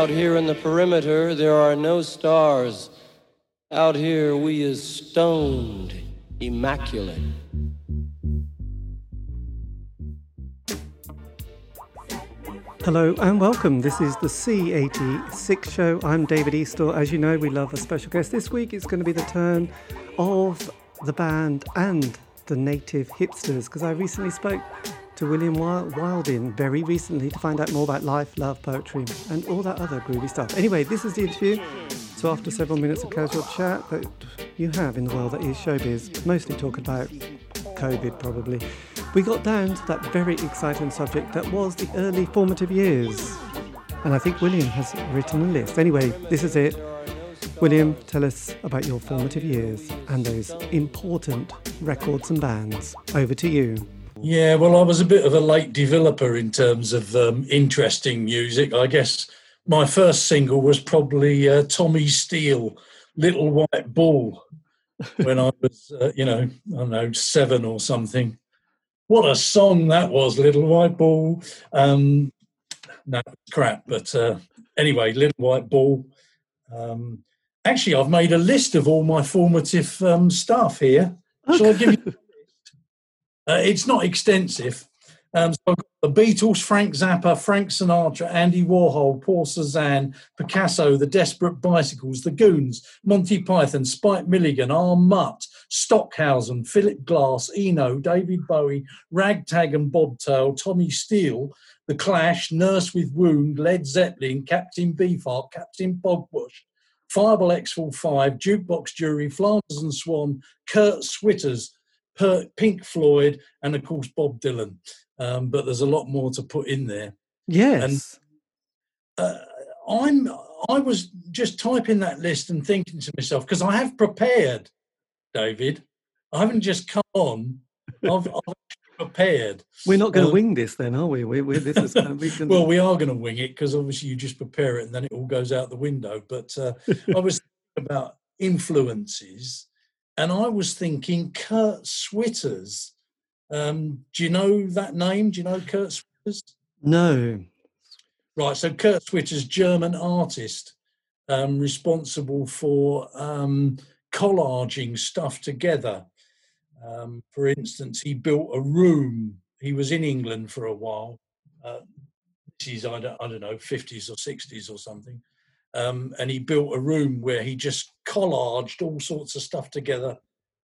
Out here in the perimeter, there are no stars. Out here, we is stoned, immaculate. Hello and welcome. This is the C86 show. I'm David Eastaugh. As you know, we love a special guest. This week it's going to be the turn of the band and the native hipsters because I recently spoke to William Wilding very recently to find out more about life, love, poetry, and all that other groovy stuff. Anyway, this is the interview. So after several minutes of casual chat that you have in the world that is showbiz, mostly talking about COVID probably, we got down to that very exciting subject that was the early formative years. And I think William has written a list. Anyway, this is it. William, tell us about your formative years and those important records and bands. Over to you. Yeah, well, I was a bit of a late developer in terms of um, interesting music. I guess my first single was probably uh, Tommy Steele, Little White Bull, when I was, uh, you know, I don't know, seven or something. What a song that was, Little White Bull. Um, no, crap. But uh, anyway, Little White Bull. Um, actually, I've made a list of all my formative um, stuff here. Shall I give you? Uh, it's not extensive. Um, so the Beatles, Frank Zappa, Frank Sinatra, Andy Warhol, Paul Cézanne, Picasso, The Desperate Bicycles, The Goons, Monty Python, Spike Milligan, R. Mutt, Stockhausen, Philip Glass, Eno, David Bowie, Ragtag and Bobtail, Tommy Steele, The Clash, Nurse with Wound, Led Zeppelin, Captain Beefheart, Captain Bogbush, Fireball XL5, Jukebox Jury, Flanders and Swan, Kurt Schwitters, Pink Floyd, and of course Bob Dylan. Um, but there's a lot more to put in there. Yes. And uh, I'm. I was just typing that list and thinking to myself because I have prepared, David. I haven't just come on. I've, I've prepared. We're not going to um, wing this, then, are we? we, this is we can... well, we are going to wing it because obviously you just prepare it and then it all goes out the window. But uh, I was about influences and I was thinking Kurt Schwitters. Um, do you know that name? Do you know Kurt Schwitters? No. Right, so Kurt Schwitters, German artist, um, responsible for um, collaging stuff together. Um, for instance, he built a room. He was in England for a while. Uh, this is, I don't, I don't know, 50s or 60s or something um, and he built a room where he just collaged all sorts of stuff together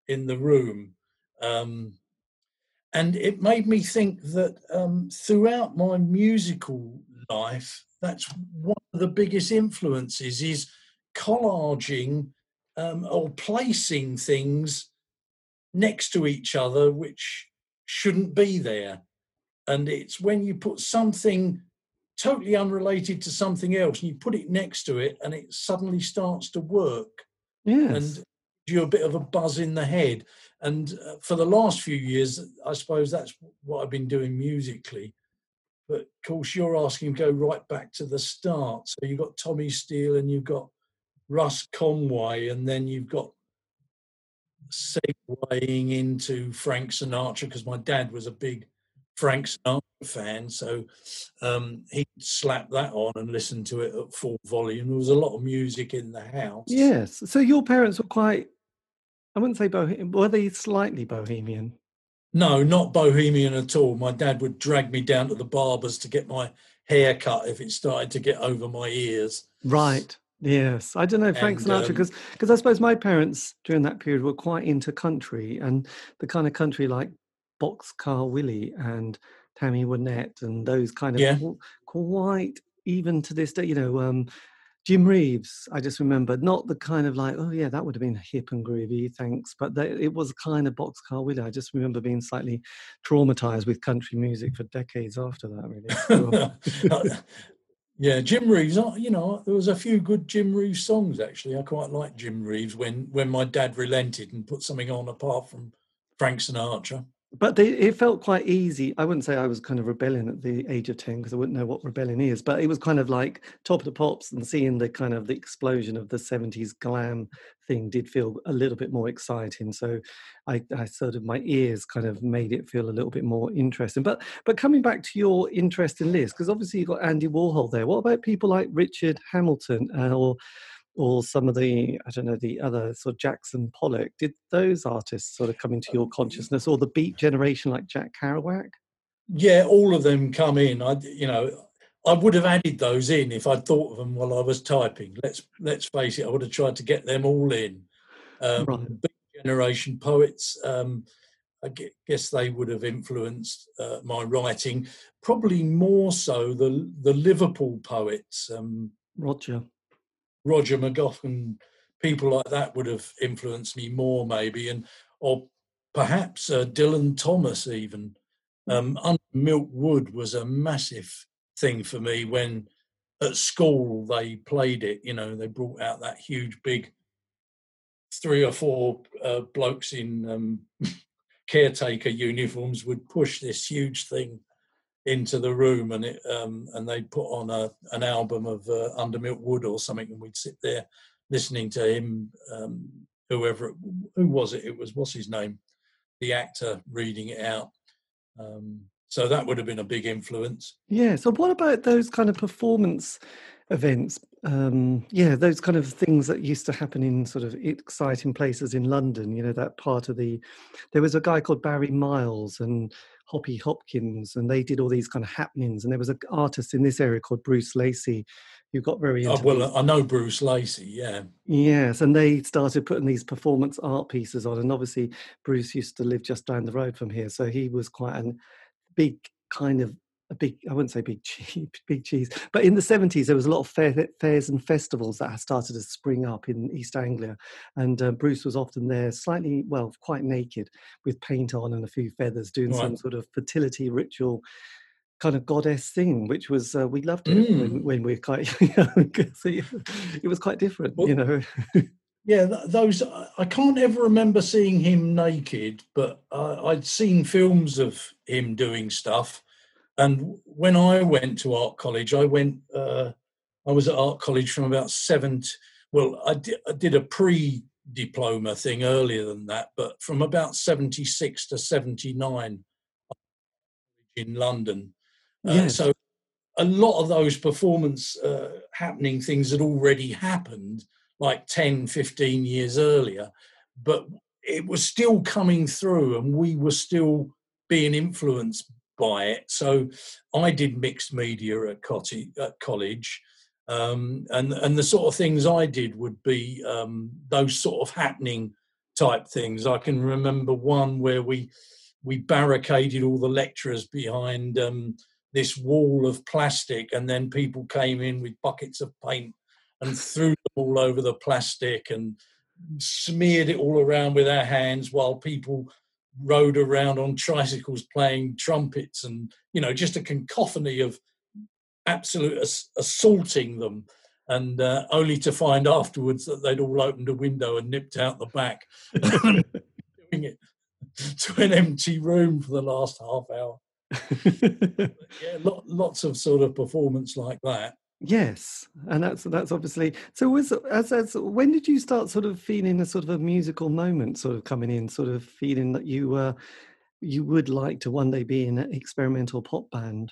in the room. Um, and it made me think that um, throughout my musical life, that's one of the biggest influences is collaging um, or placing things next to each other which shouldn't be there. And it's when you put something totally unrelated to something else and you put it next to it and it suddenly starts to work. Yes. and you a bit of a buzz in the head. And uh, for the last few years i suppose that's what i've been doing musically. But of course you're asking to go right back to the start. So you've got tommy steele and you've got russ conway and then you've got segueing into frank sinatra because my dad was a big Frank Sinatra fan, so um, he slapped that on and listened to it at full volume. There was a lot of music in the house. Yes. So your parents were quite, I wouldn't say bohemian, were they slightly bohemian? No, not bohemian at all. My dad would drag me down to the barber's to get my hair cut if it started to get over my ears. Right. Yes, I don't know Frank and, Sinatra because um, because I suppose my parents during that period were quite into country and the kind of country like Boxcar Willie and Tammy Wynette and those kind of yeah. quite even to this day, you know, um, Jim Reeves, I just remember, not the kind of like, oh yeah, that would have been hip and groovy, thanks, but they, it was kind of Boxcar Willie. I just remember being slightly traumatized with country music for decades after that, really. yeah, Jim Reeves. You know, there was a few good Jim Reeves songs actually. I quite like Jim Reeves when when my dad relented and put something on apart from Frank Sinatra. But they, it felt quite easy. I wouldn't say I was kind of rebelling at the age of 10 because I wouldn't know what rebellion is, but it was kind of like top of the pops and seeing the kind of the explosion of the 70s glam thing did feel a little bit more exciting. So I, I sort of, my ears kind of made it feel a little bit more interesting. But, but coming back to your interest in list, because obviously you've got Andy Warhol there. What about people like Richard Hamilton uh, or or some of the I don't know the other sort of Jackson Pollock. Did those artists sort of come into your consciousness, or the Beat generation like Jack Kerouac? Yeah, all of them come in. I you know I would have added those in if I'd thought of them while I was typing. Let's let's face it, I would have tried to get them all in. Um, right. Beat generation poets. Um, I guess they would have influenced uh, my writing, probably more so the the Liverpool poets. Um, Roger. Roger McGough and people like that would have influenced me more, maybe, and or perhaps uh, Dylan Thomas even. Um, Milk Wood was a massive thing for me when at school they played it. You know, they brought out that huge big three or four uh, blokes in um, caretaker uniforms would push this huge thing into the room and it um, and they'd put on a an album of uh, Under Milk Wood or something and we'd sit there listening to him um, whoever who was it it was what's his name? The actor reading it out. Um, so that would have been a big influence. Yeah so what about those kind of performance events? Um, yeah those kind of things that used to happen in sort of exciting places in london you know that part of the there was a guy called barry miles and Hoppy Hopkins, and they did all these kind of happenings. And there was an artist in this area called Bruce Lacey, who got very. Oh, well, I know Bruce Lacey, yeah. Yes, and they started putting these performance art pieces on, and obviously Bruce used to live just down the road from here, so he was quite a big kind of a big i wouldn't say big cheese big cheese but in the 70s there was a lot of fair, fairs and festivals that started to spring up in east anglia and uh, bruce was often there slightly well quite naked with paint on and a few feathers doing right. some sort of fertility ritual kind of goddess thing which was uh, we loved it mm. when, when, we were quite young so it was quite different well, you know yeah those i can't ever remember seeing him naked but uh, i'd seen films of him doing stuff and when I went to art college, I went. Uh, I was at art college from about seven. well, I did, I did a pre-diploma thing earlier than that, but from about seventy-six to seventy-nine in London. Uh, yes. so a lot of those performance uh, happening things had already happened like 10 15 years earlier but it was still coming through and we were still being influenced by it. So I did mixed media at, at college. Um, and and the sort of things I did would be um, those sort of happening type things. I can remember one where we we barricaded all the lecturers behind um, this wall of plastic, and then people came in with buckets of paint and threw them all over the plastic and smeared it all around with our hands while people rode around on tricycles playing trumpets and you know just a cacophony of absolute ass- assaulting them and uh, only to find afterwards that they'd all opened a window and nipped out the back doing it to an empty room for the last half hour. Yeah lots of sort of performance like that Yes, and that's that's obviously so. Was as as when did you start sort of feeling a sort of a musical moment, sort of coming in, sort of feeling that you were you would like to one day be in an experimental pop band?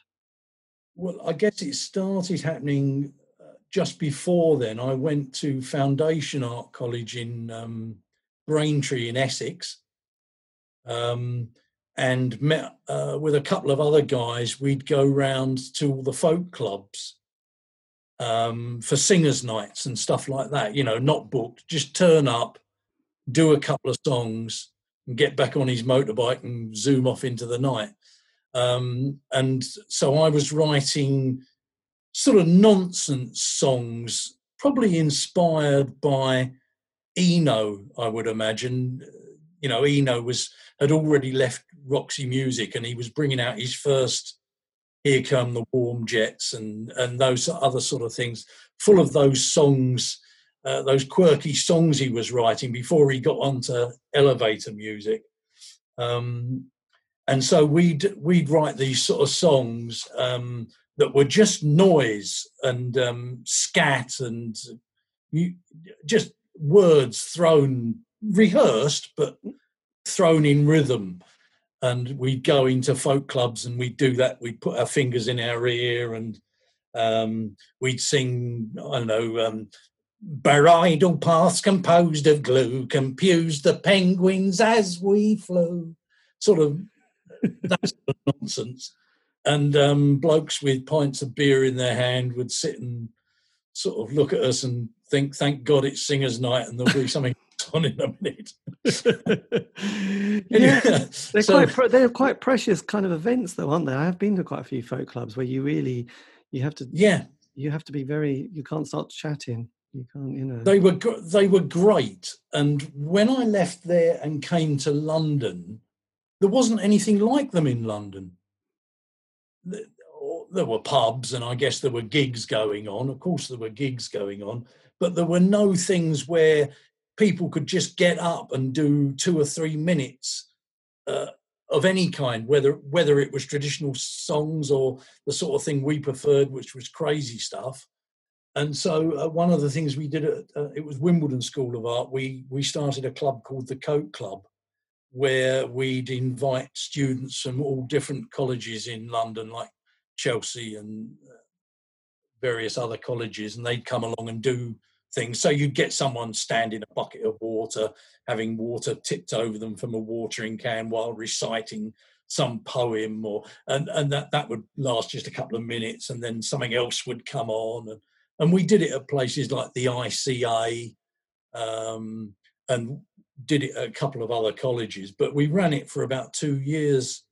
Well, I guess it started happening uh, just before then. I went to Foundation Art College in um, Braintree in Essex, um, and met uh, with a couple of other guys. We'd go round to all the folk clubs um, for singers' nights and stuff like that. You know, not booked, just turn up, do a couple of songs, and get back on his motorbike and zoom off into the night. Um, and so I was writing sort of nonsense songs, probably inspired by Eno, I would imagine. You know, Eno was had already left Roxy Music, and he was bringing out his first here Come the Warm Jets and, and those other sort of things, full of those songs, uh, those quirky songs he was writing before he got onto elevator music. Um, and so we'd we'd write these sort of songs um, that were just noise and um, scat and you, just words thrown rehearsed but thrown in rhythm and we'd go into folk clubs and we'd do that. We'd put our fingers in our ear and um, we'd sing i don't know um, bridle paths composed of glue confused the penguins as we flew. Sort of that sort of nonsense. And um, blokes with pints of beer in their hand would sit and sort of look at us and think, "Thank God it's singers' night, and there'll be something on in a minute." yeah, they're so, quite they're quite precious kind of events, though, aren't they? I have been to quite a few folk clubs where you really you have to yeah you have to be very you can't start chatting. You can't, you know. They were they were great, and when I left there and came to London, there wasn't anything like them in London there were pubs and I guess there were gigs going on. Of course, there were gigs going on, but there were no things where people could just get up and do two or three minutes uh, of any kind, whether whether it was traditional songs or the sort of thing we preferred, which was crazy stuff. And so, uh, one of the things we did at uh, it was Wimbledon School of Art. We we started a club called the Coat Club, where we'd invite students from all different colleges in London, like Chelsea and uh, various other colleges, and they'd come along and do things. So you'd get someone stand in a bucket of water, having water tipped over them from a watering can while reciting some poem, or and and that that would last just a couple of minutes, and then something else would come on, and and we did it at places like the ICA, um, and did it at a couple of other colleges, but we ran it for about two years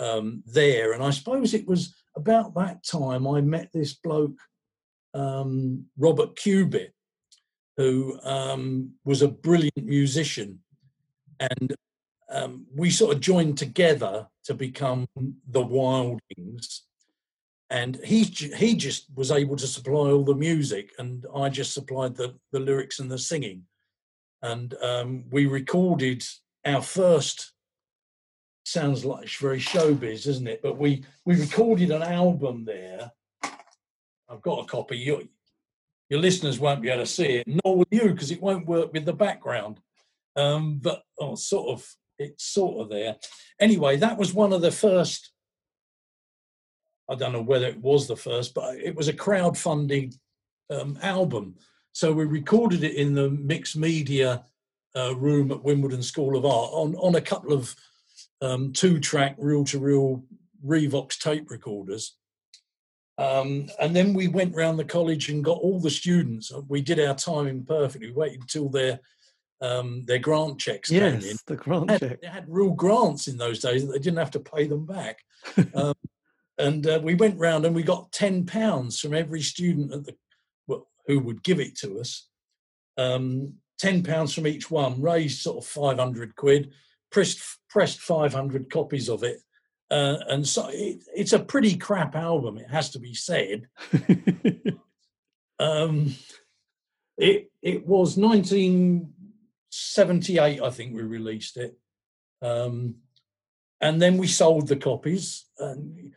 um, there, and I suppose it was about that time I met this bloke, um, Robert Cubitt, who um, was a brilliant musician. And um, we sort of joined together to become the Wildings. And he he just was able to supply all the music, and I just supplied the, the lyrics and the singing. And um, we recorded our first sounds like very showbiz, isn't it? But we we recorded an album there. I've got a copy. Your your listeners won't be able to see it, nor will you, because it won't work with the background. Um, but oh, sort of, it's sort of there. Anyway, that was one of the first. I don't know whether it was the first, but it was a crowdfunding um, album. So we recorded it in the mixed media uh, room at Wimbledon School of Art on on a couple of um, two track reel to reel Revox tape recorders. Um, and then we went round the college and got all the students. We did our timing perfectly. We waited until their um, their grant checks yes, came in. the grant they had, check. They had real grants in those days that they didn't have to pay them back. um, and uh, we went round and we got ten pounds from every student at the well, who would give it to us. Um, ten pounds from each one, raised sort of five hundred quid pressed pressed 500 copies of it uh, and so it, it's a pretty crap album it has to be said. Um, it it was 1978 i think we released it. Um, and then we sold the copies and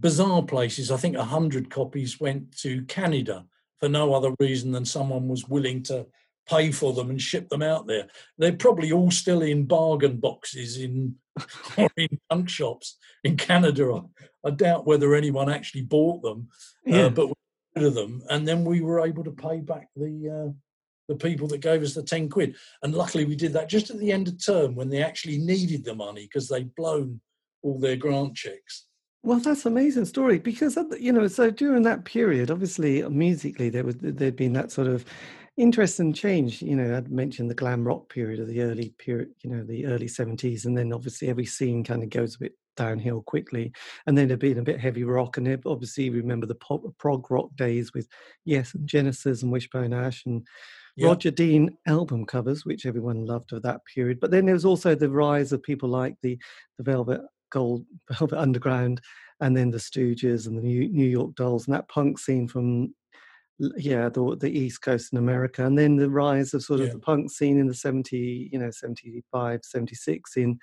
bizarre places i think 100 copies went to canada for no other reason than someone was willing to pay for them and ship them out there. They're probably all still in bargain boxes in or in junk shops in Canada. I, I, doubt whether anyone actually bought them, uh, yeah. uh, but we rid of them, and then we were able to pay back the uh, the people that gave us the ten quid. And luckily, we did that just at the end of term when they actually needed the money because they'd blown all their grant checks. Well, that's an amazing story because you know. So during that period, obviously, musically, there was there'd been that sort of interesting change. You know, I'd mentioned the glam rock period of the early period, you know, the early 70s. And then obviously every scene kind of goes a bit downhill quickly. And then there'd been a bit heavy rock. And obviously remember the pop, prog rock days with Yes and Genesis and Wishbone Ash and. Roger Dean album covers, which everyone loved of that period. But then there was also the rise of people like the, the Velvet Gold, Velvet Underground, and then the Stooges and the New, New York Dolls and that punk scene from yeah the the east coast in america and then the rise of sort of yeah. the punk scene in the 70 you know 75 76 in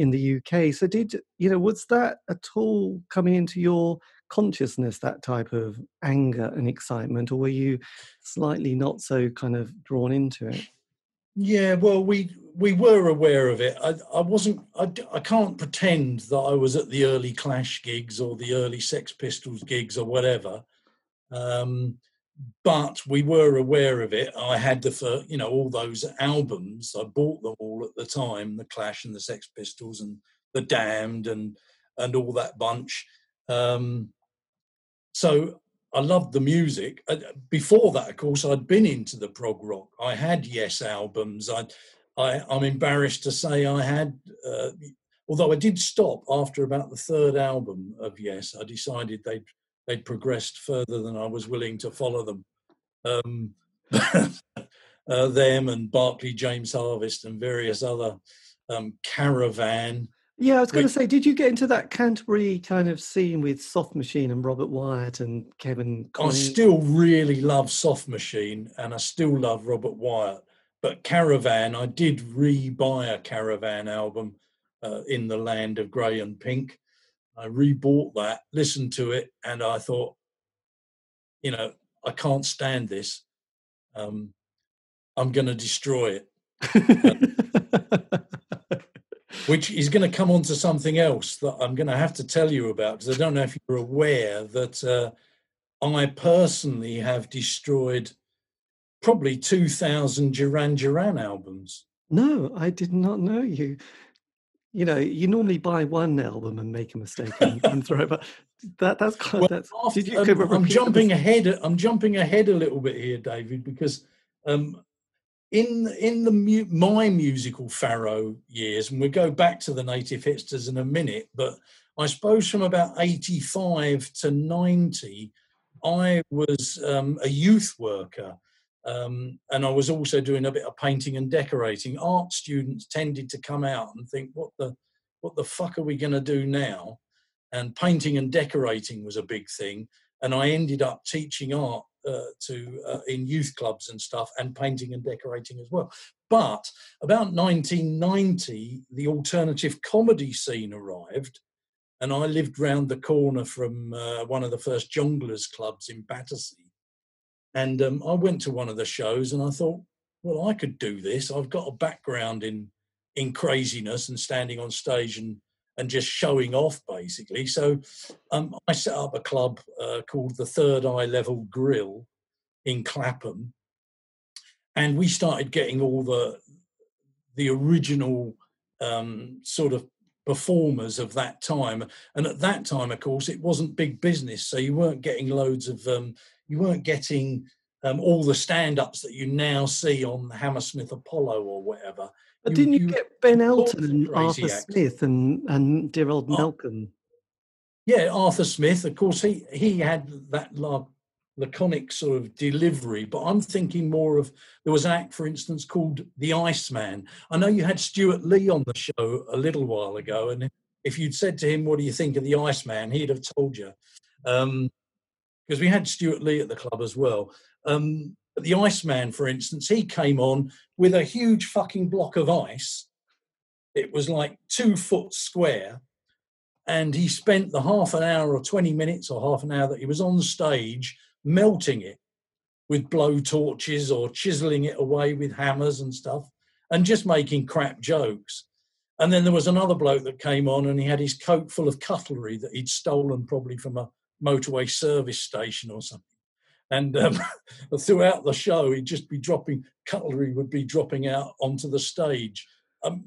in the UK. So did you know was that at all coming into your consciousness that type of anger and excitement, or were you slightly not so kind of drawn into it? Yeah, well, we we were aware of it. I, I wasn't. I, I can't pretend that I was at the early Clash gigs or the early Sex Pistols gigs or whatever. Um, but we were aware of it. I had the, you know, all those albums. I bought them all at the time: the Clash and the Sex Pistols and the Damned and and all that bunch. Um, so I loved the music. Uh, before that, of course, I'd been into the prog rock. I had Yes albums. I, I am embarrassed to say I had, uh, although I did stop after about the third album of Yes. I decided they'd they'd progressed further than I was willing to follow them. Um, uh, them and Barclay James Harvest and various other um, Caravan. Yeah, I was going to say, did you get into that Canterbury kind of scene with Soft Machine and Robert Wyatt and Kevin? I still really love Soft Machine and I still love Robert Wyatt. But Caravan, I did re-buy a Caravan album uh, in the land of grey and pink. I rebought that, listened to it, and I thought, you know, I can't stand this. Um, I'm going to destroy it. which is going to come on to something else that I'm going to have to tell you about because I don't know if you're aware that uh, I personally have destroyed probably 2,000 Duran Duran albums. No, I did not know you. You know, you normally buy one album and make a mistake and, and throw it. But that that's kind well, that's. After, you, um, I'm jumping ahead. I'm jumping ahead a little bit here, David, because um, in in the mu- my musical Pharaoh years, and we'll go back to the Native Hipsters in a minute, but I suppose from about 85 to 90, I was um, a youth worker. Um, and I was also doing a bit of painting and decorating. Art students tended to come out and think, "What the, what the fuck are we going to do now?" And painting and decorating was a big thing. And I ended up teaching art uh, to uh, in youth clubs and stuff, and painting and decorating as well. But about 1990, the alternative comedy scene arrived, and I lived round the corner from uh, one of the first Jongleurs clubs in Battersea. And um, I went to one of the shows, and I thought, well, I could do this. I've got a background in in craziness and standing on stage and and just showing off basically. So um, I set up a club uh, called the Third Eye Level Grill in Clapham, and we started getting all the the original um, sort of performers of that time. And at that time, of course, it wasn't big business, so you weren't getting loads of um, you weren't getting um, all the stand-ups that you now see on Hammersmith Apollo or whatever. But you, didn't you, you, get Ben Elton and Arthur act. Smith and and dear old Malcolm? Yeah, Arthur Smith. Of course, he he had that laconic sort of delivery. But I'm thinking more of there was an act, for instance, called The Iceman. I know you had Stewart Lee on the show a little while ago, and if you'd said to him, "What do you think of The Iceman?" he'd have told you. because um, we had Stewart Lee at the club as well. Um, the Iceman, for instance, he came on with a huge fucking block of ice. It was like two foot square. And he spent the half an hour or 20 minutes or half an hour that he was on stage melting it with blow torches or chiseling it away with hammers and stuff and just making crap jokes. And then there was another bloke that came on and he had his coat full of cutlery that he'd stolen probably from a motorway service station or something. And um, throughout the show, he'd just be dropping cutlery would be dropping out onto the stage. Um,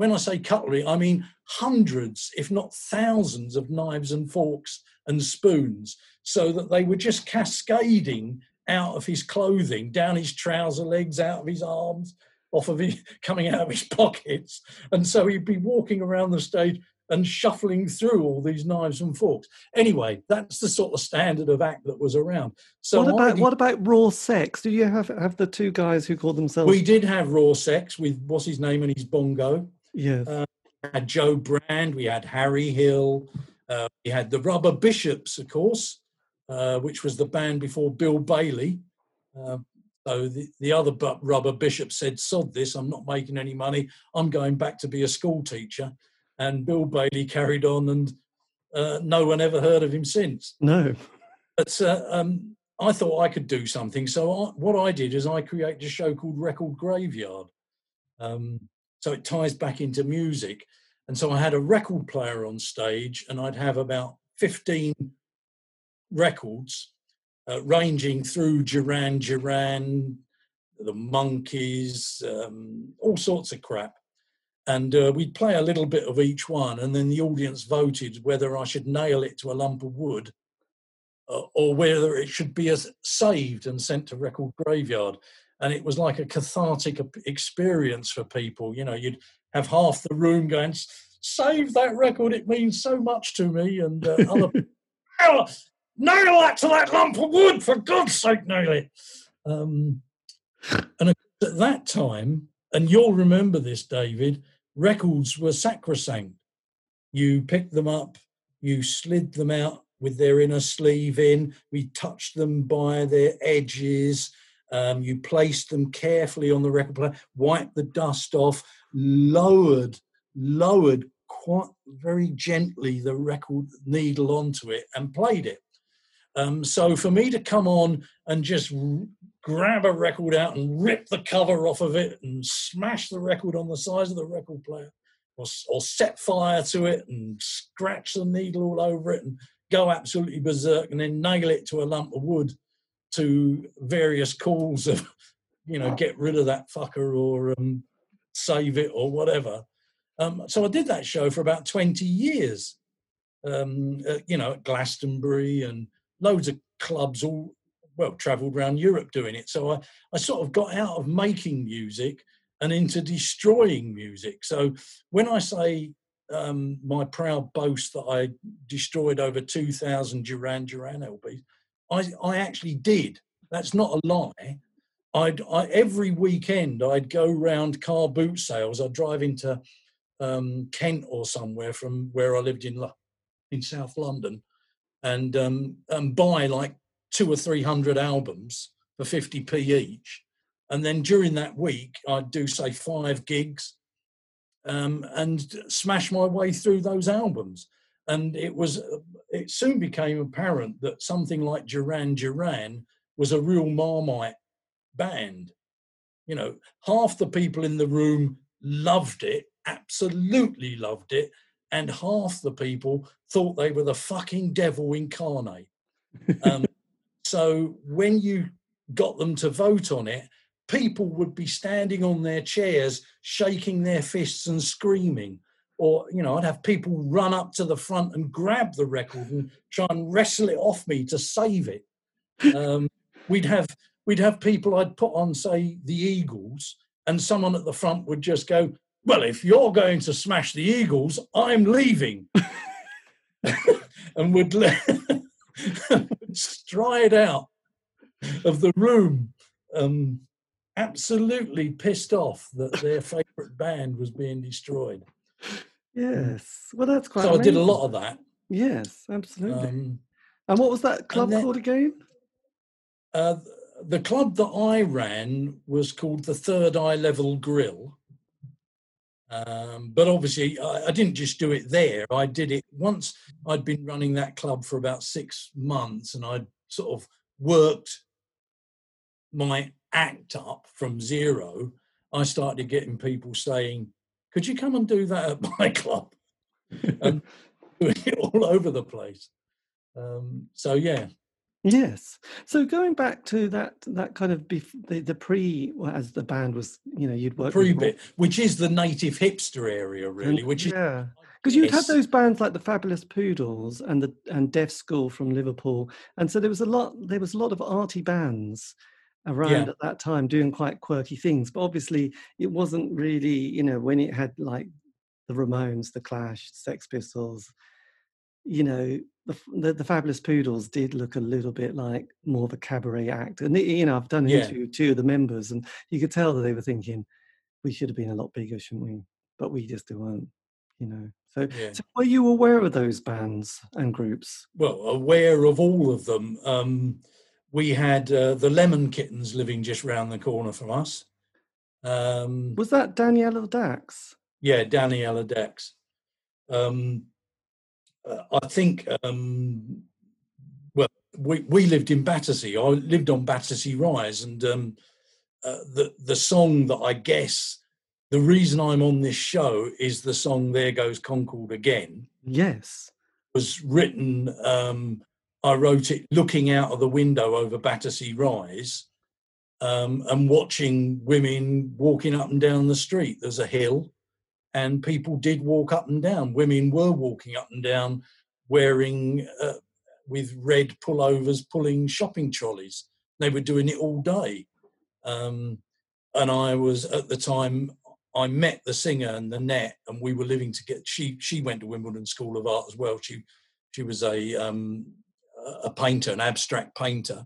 when I say cutlery, I mean hundreds, if not thousands, of knives and forks and spoons, so that they were just cascading out of his clothing, down his trouser legs, out of his arms, off of his, coming out of his pockets. And so he'd be walking around the stage and shuffling through all these knives and forks. Anyway, that's the sort of standard of act that was around. So what about I, what about raw sex? Do you have have the two guys who called themselves? We did have raw sex with what's his name and his bongo. Yes. Uh, we had Jo Brand. We had Harry Hill. Uh, we had the Rubber Bishops, of course, uh, which was the band before Bill Bailey. Uh, so the, the other rubber bishop said, sod this, I'm not making any money. I'm going back to be a school teacher and Bill Bailey carried on, and uh, no one ever heard of him since. No. But uh, um, I thought I could do something. So I, what I did is I created a show called Record Graveyard. Um, so it ties back into music. And so I had a record player on stage, and I'd have about 15 records uh, ranging through Duran Duran, the Monkees, um, all sorts of crap. And uh, we'd play a little bit of each one, and then the audience voted whether I should nail it to a lump of wood uh, or whether it should be as saved and sent to record graveyard. And it was like a cathartic experience for people. You know, you'd have half the room going, "Save that record! It means so much to me." And uh, other, nail that to that lump of wood for God's sake, nail it. Um, and at that time, and you'll remember this, David, records were sacrosanct. You picked them up, you slid them out with their inner sleeve in, we touched them by their edges. Um, you placed them carefully on the record player, wiped the dust off, lowered, lowered quite very gently the record needle onto it, and played it. Um, so for me to come on and just r- grab a record out and rip the cover off of it and smash the record on the sides of the record player, or, or set fire to it and scratch the needle all over it and go absolutely berserk and then nail it to a lump of wood to various calls of, you know, get rid of that fucker or um, save it or whatever. Um, so I did that show for about 20 years, um, uh, you know, at Glastonbury and loads of clubs all well traveled around Europe doing it. So I, I sort of got out of making music and into destroying music. So when I say um, my proud boast that I destroyed over 2,000 Duran Duran LPs, I, I actually did. That's not a lie. I'd I, every weekend I'd go round car boot sales. I'd drive into um, Kent or somewhere from where I lived in in South London, and um, and buy like two or three hundred albums for 50p each. And then during that week, I'd do say five gigs um, and smash my way through those albums. And it was, it soon became apparent that something like Duran Duran was a real Marmite band. You know, half the people in the room loved it, absolutely loved it, and half the people thought they were the fucking devil incarnate. Um, so when you got them to vote on it, people would be standing on their chairs, shaking their fists and screaming. Or, you know, I'd have people run up to the front and grab the record and try and wrestle it off me to save it. Um, we'd have we'd have people I'd put on, say, the Eagles, and someone at the front would just go, Well, if you're going to smash the Eagles, I'm leaving. and would stride out of the room, um, absolutely pissed off that their favourite band was being destroyed. Yes, well, that's quite. So amazing. I did a lot of that. Yes, absolutely. Um, and what was that club then, called again? Uh, the club that I ran was called the Third Eye Level Grill. Um, but obviously, I, I, didn't just do it there. I did it once. I'd been running that club for about six months, and I'd sort of worked my act up from zero. I started getting people saying, "Could you come and do that at my club?" and doing it all over the place. Um, so yeah, Yes. So going back to that that kind of bef- the, the pre well, as the band was, you know, you'd work pre bit, which is the native hipster area, really. Which yeah, because you'd had those bands like the Fabulous Poodles and the and Deaf School from Liverpool, and so there was a lot there was a lot of arty bands around yeah. at that time doing quite quirky things. But obviously, it wasn't really, you know, when it had like the Ramones, the Clash, Sex Pistols, you know, the, the, the fabulous poodles did look a little bit like more of a cabaret act, and you know I've done an yeah. interview with two of the members, and you could tell that they were thinking we should have been a lot bigger, shouldn't we? But we just weren't, you know. So, yeah. so were you aware of those bands and groups? Well, aware of all of them. Um, we had uh, the Lemon Kittens living just round the corner from us. Um, Was that Danielle Dax? Yeah, Danielle Dax. Um, uh, I think, um, well, we, we lived in Battersea. I lived on Battersea Rise, and um, uh, the the song that I guess the reason I'm on this show is the song "There Goes Concorde Again." Yes, was written. I wrote it looking out of the window over Battersea Rise. Um, and watching women walking up and down the street. There's a hill, and people did walk up and down. Women were walking up and down wearing uh, with red pullovers, pulling shopping trolleys. They were doing it all day. Um, and I was at the time I met the singer Nanette, and we were living together. She she went to Wimbledon School of Art as well. She she was a um, a painter, an abstract painter,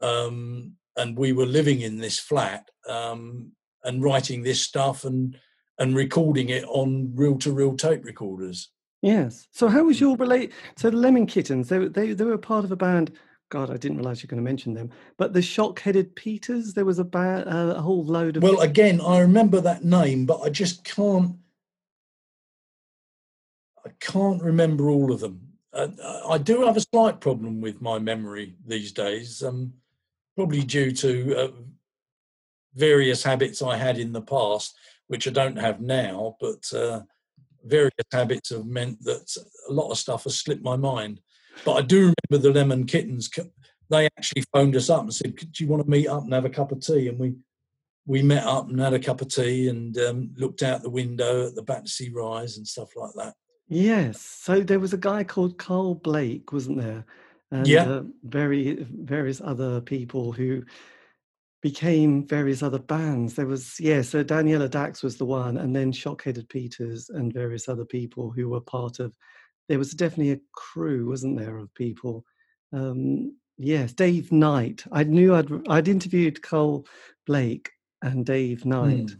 um, and we were living in this flat um, and writing this stuff and and recording it on reel to reel tape recorders. Yes. So how was your relate? So the Lemon Kittens, they they they were part of a band. God, I didn't realize you're going to mention them. But the Shock-Headed Peters, there was a band, uh, a whole load of. Well, again, I remember that name, but I just can't. I can't remember all of them. Uh, I do have a slight problem with my memory these days, um, probably due to uh, various habits I had in the past which I don't have now, but uh, various habits have meant that a lot of stuff has slipped my mind. But I do remember the Lemon Kittens. They actually phoned us up and said, "Do you want to meet up and have a cup of tea?" And we we met up and had a cup of tea and um, looked out the window at the Battersea Rise and stuff like that. Yes. So there was a guy called Karl Blake, wasn't there? And, yeah. Uh, very various other people who became various other bands. There was, yeah, so Danielle Dax was the one, and then Shock-Headed Peters and various other people who were part of. There was definitely a crew, wasn't there, of people. Um, yes, Dave Knight. I knew I'd I'd interviewed Karl Blake and Dave Knight.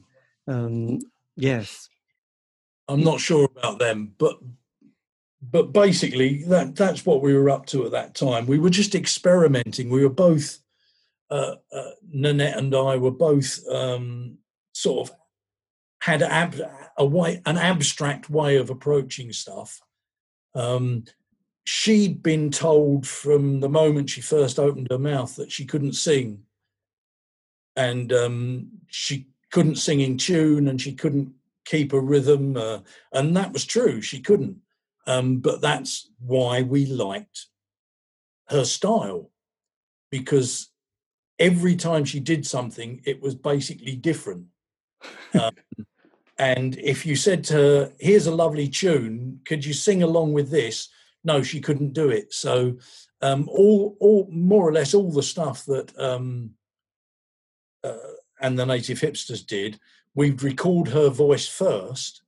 Mm. Um, yes, I'm not sure about them, but but basically that that's what we were up to at that time. We were just experimenting. We were both uh, uh, Nanette and I were both um, sort of had ab- a way, an abstract way of approaching stuff. Um, she'd been told from the moment she first opened her mouth that she couldn't sing, and um, she couldn't sing in tune, and she couldn't keep a rhythm, uh, and that was true. She couldn't, um, but that's why we liked her style because every time she did something, it was basically different. Um, and if you said to her, "Here's a lovely tune, could you sing along with this?" No, she couldn't do it. So, um, all, all, more or less, all the stuff that um, uh, and the Native Hipsters did, we'd record her voice first,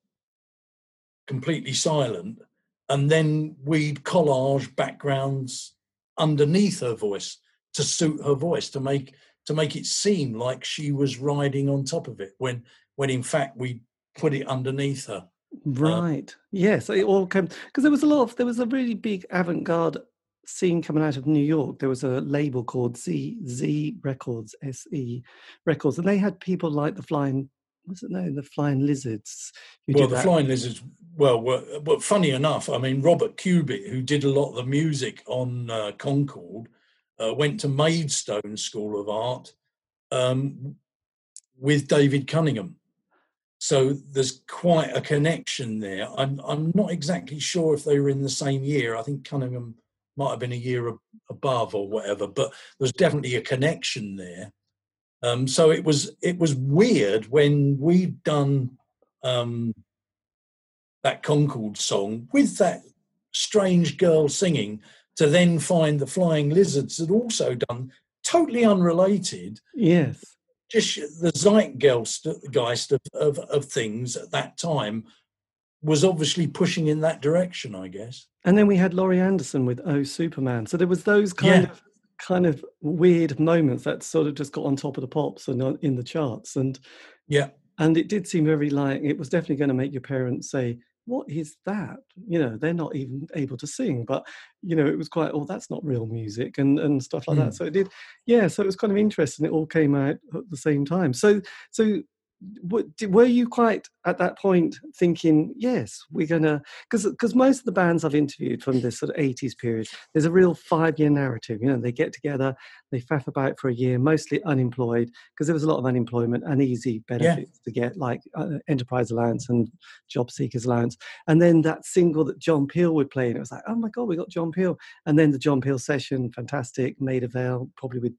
completely silent, and then we'd collage backgrounds underneath her voice to suit her voice to make to make it seem like she was riding on top of it when when in fact we put it underneath her. Uh, right. Yes it all came because there was a lot of there was a really big avant-garde scene coming out of new york. There was a label called z z records se records and they had people like the flying was it no the flying lizards well the that. flying lizards well were, well funny enough i mean robert cubitt who did a lot of the music on uh, concorde uh, went to Maidstone School of Art um, with David Cunningham. So there's quite a connection there. I'm I'm not exactly sure if they were in the same year. I think Cunningham might have been a year above or whatever, but there's definitely a connection there. Um, so it was it was weird when we'd done um, that Concorde song with that strange girl singing to then find the flying lizards had also done totally unrelated. Yes. Just the zeitgeist of, of, of things at that time was obviously pushing in that direction, I guess. And then we had Laurie Anderson with Oh Superman. So there was those kind yeah. of kind of weird moments that sort of just got on top of the pops and in the charts. And yeah. And it did seem very like it was definitely going to make your parents say, what is that? You know, they're not even able to sing, but you know, it was quite, oh, that's not real music and and stuff like mm. that. So it did, yeah. So it was kind of interesting. It all came out at the same time. So so were you quite at that point thinking, yes, we're gonna? Because because most of the bands I've interviewed from this sort of '80s period, there's a real five-year narrative. You know, they get together, they faff about for a year, mostly unemployed, because there was a lot of unemployment and easy benefits yeah. to get, like uh, enterprise allowance and job seekers allowance. And then that single that John Peel would play, and it was like, oh my god, we got John Peel. And then the John Peel session, fantastic, Maida Vale, probably with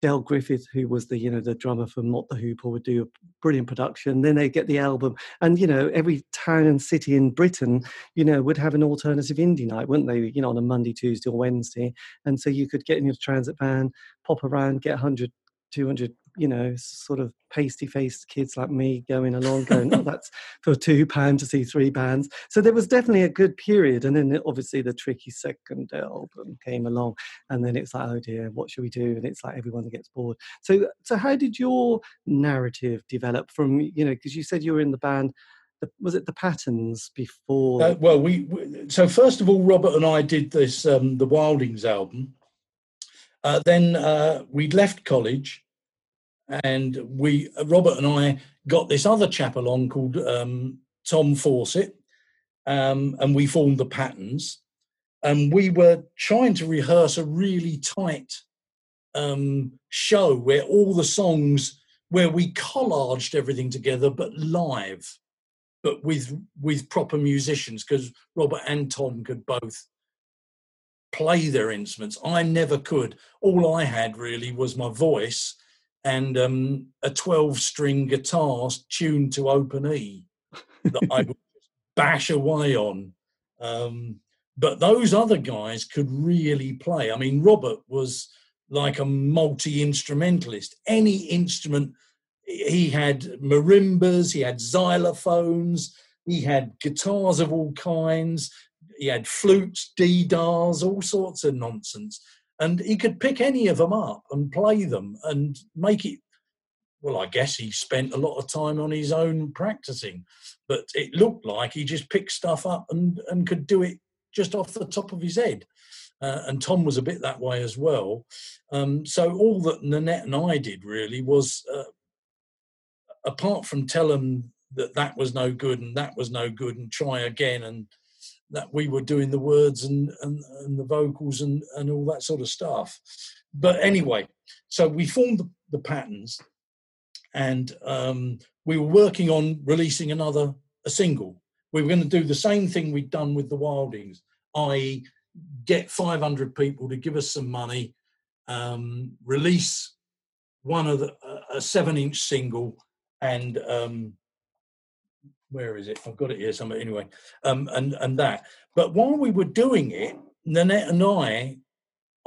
Dale Griffin, who was the you know the drummer for Mott the Hoople, would do a brilliant production. Then they get the album, and you know every town and city in Britain, you know, would have an alternative indie night, wouldn't they? You know, on a Monday, Tuesday, or Wednesday, and so you could get in your transit van, pop around, get 100, 200 you know, sort of pasty faced kids like me going along, going, oh, that's for two pounds to see three bands. So there was definitely a good period. And then obviously the tricky second album came along. And then it's like, oh dear, what should we do? And it's like everyone gets bored. So, so how did your narrative develop from, you know, because you said you were in the band the, was it the patterns before? Uh, well, we, we, so first of all, Robert and I did this um, the Wildings album. Uh, then uh, we'd left college, and we Robert and I got this other chap along called um, Tom Fawcett, um, and we formed the Patterns, and we were trying to rehearse a really tight um, show where all the songs where we collaged everything together, but live, but with with proper musicians because Robert and Tom could both play their instruments. I never could. All I had really was my voice and um, a 12 string guitar tuned to open E that I would bash away on. Um, but those other guys could really play. I mean, Robert was like a multi instrumentalist. Any instrument, he had marimbas, he had xylophones, he had guitars of all kinds, he had flutes, D-dars, all sorts of nonsense and he could pick any of them up and play them and make it well i guess he spent a lot of time on his own practicing but it looked like he just picked stuff up and and could do it just off the top of his head. Uh, and tom was a bit that way as well. Um, so all that nanette and i did really was uh, apart from tell them that that was no good and that was no good and try again and that we were doing the words and, and, and the vocals and, and all that sort of stuff. But anyway, so we formed the, the patterns and um, we were working on releasing another a single. We were going to do the same thing we'd done with the Wildings, i.e., get 500 people to give us some money, um, release one of the a seven inch single, and um, where is it? I've got it here somewhere. Anyway, um, and and that. But while we were doing it, Nanette and I,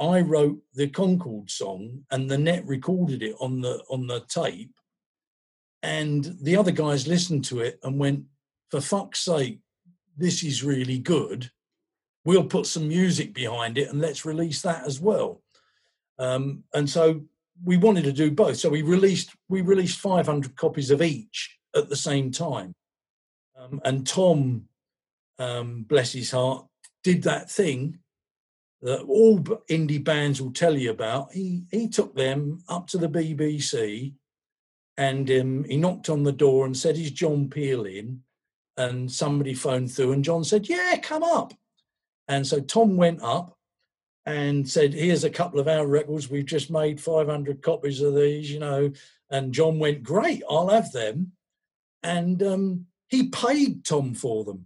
I wrote the Concorde song, and Nanette recorded it on the on the tape, and the other guys listened to it and went, "For fuck's sake, this is really good. We'll put some music behind it and let's release that as well." Um, and so we wanted to do both. So we released we released 500 copies of each at the same time. Um, and Tom, um, bless his heart, did that thing that all indie bands will tell you about. He he took them up to the BBC, and um, he knocked on the door and said, "Is John Peel in?" And somebody phoned through, and John said, "Yeah, come up." And so Tom went up and said, "Here's a couple of our records. We've just made 500 copies of these, you know." And John went, "Great, I'll have them." And um, he paid Tom for them.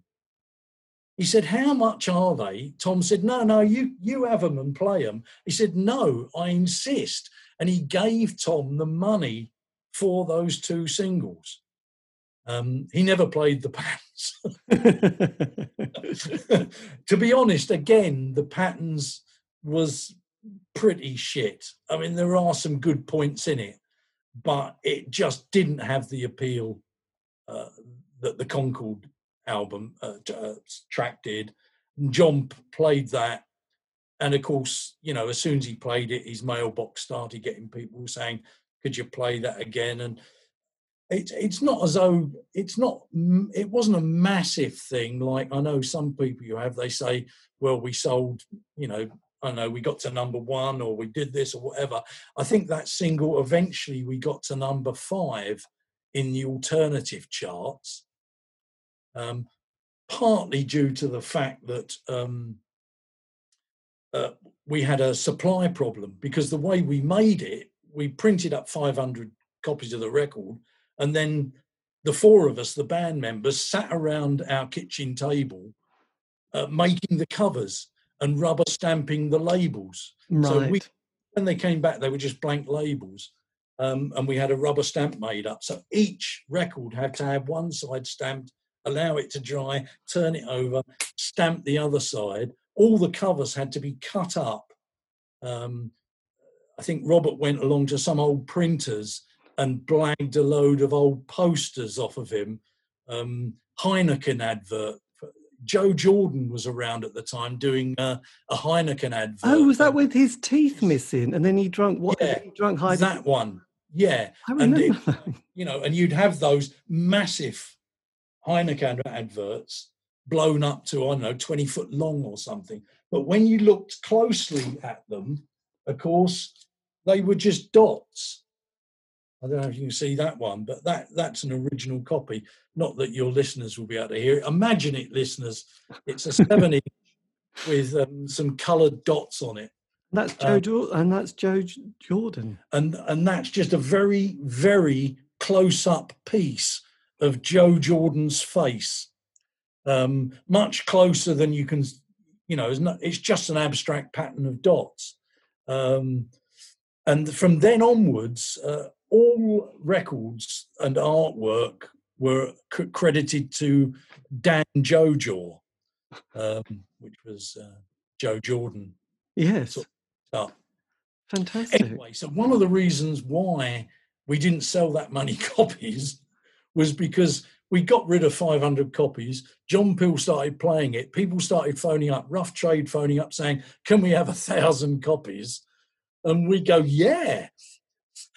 He said, How much are they? Tom said, No, no, you, you have them and play them. He said, No, I insist. And he gave Tom the money for those two singles. Um, he never played the patterns. to be honest, again, the patterns was pretty shit. I mean, there are some good points in it, but it just didn't have the appeal uh, that the Concorde album uh, uh, track did. John played that, and of course, you know, as soon as he played it, his mailbox started getting people saying, "Could you play that again?" And it's it's not as though it's not it wasn't a massive thing like I know some people you have they say, "Well, we sold," you know. I know we got to number one or we did this or whatever. I think that single eventually we got to number five in the alternative charts, um, partly due to the fact that um, uh, we had a supply problem because the way we made it, we printed up 500 copies of the record, and then the four of us, the band members, sat around our kitchen table uh, making the covers and rubber stamping the labels. Right. So we, when they came back, they were just blank labels. Um, and we had a rubber stamp made up. So each record had to have one side stamped, allow it to dry, turn it over, stamp the other side. All the covers had to be cut up. Um, I think Robert went along to some old printers and blagged a load of old posters off of him. Um, Heineken advert Joe Jordan was around at the time doing uh, a Heineken advert. Oh, was that with his teeth missing? And then he drank what? Yeah, he drunk Heineken. That one, yeah. I remember. And it, you know, and you'd have those massive Heineken adverts blown up to I don't know twenty foot long or something. But when you looked closely at them, of course, they were just dots. I don't know if you can see that one, but that that's an original copy. Not that your listeners will be able to hear it. Imagine it, listeners. It's a seven inch with um, some coloured dots on it. That's Joe Um, Jordan, and that's Joe Jordan. and and that's just a very very close up piece of Joe Jordan's face, um, much closer than you can, you know. It's, not, it's just an abstract pattern of dots, um, and from then onwards, uh, all records and artwork were c- credited to Dan Jojaw, um, which was uh, Joe Jordan. Yes, So- Up. fantastic. Anyway, so one of the reasons why we didn't sell that many copies was because we got rid of 500 copies. John Peel started playing it. People started phoning up, rough trade phoning up, saying, "Can we have a thousand copies?" And we go, "Yeah."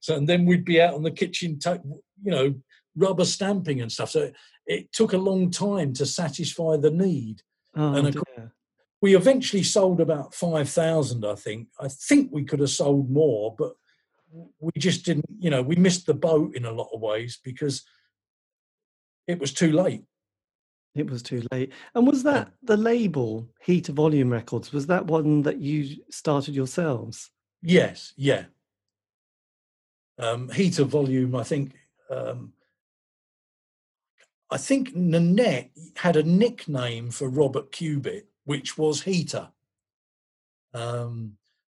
so and then we'd be out on the kitchen, ta- you know, rubber stamping and stuff. So it, it took a long time to satisfy the need Oh, and dear. we eventually sold about 5,000, I think. I think we could have sold more, but we just didn't, you know, we missed the boat in a lot of ways because it was too late. It was too late. And was that the label Heat Volume Records? Was that one that you started yourselves? Yes, yeah. Um, heater volume, I think. Um, I think Nanette had a nickname for Robert Cubitt, which was Heater. Um,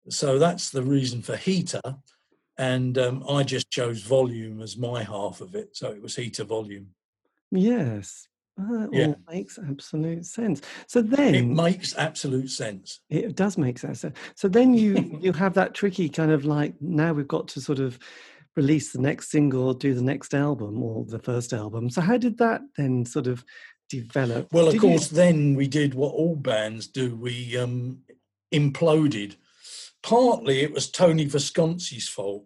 so that's the reason for Heater. And um, I just chose volume as my half of it. So it was heat Heater volume. Yes. That Yeah. all makes absolute sense. So then It makes absolute sense. it does make sense. So then you you have that tricky kind of like now we've got to sort of release the next single, or do the next album or the first album. So how did that then sort of develop? Well, of Did you- course, then we did what all bands do. We um, imploded. Partly it was Tony Visconti's fault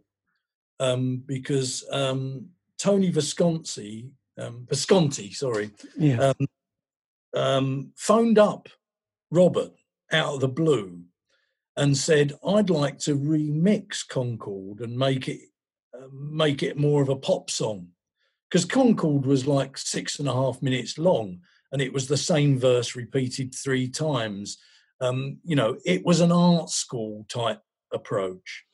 um, because um, Tony Visconti, um, Visconti, sorry, yeah. um, um, phoned up Robert out of the blue and said, "I'd like to remix Concorde and make it uh, make it more of a pop song." Because Concorde was like six and a half minutes long, and it was the same verse repeated three times. Um, you know, it was an art school type approach.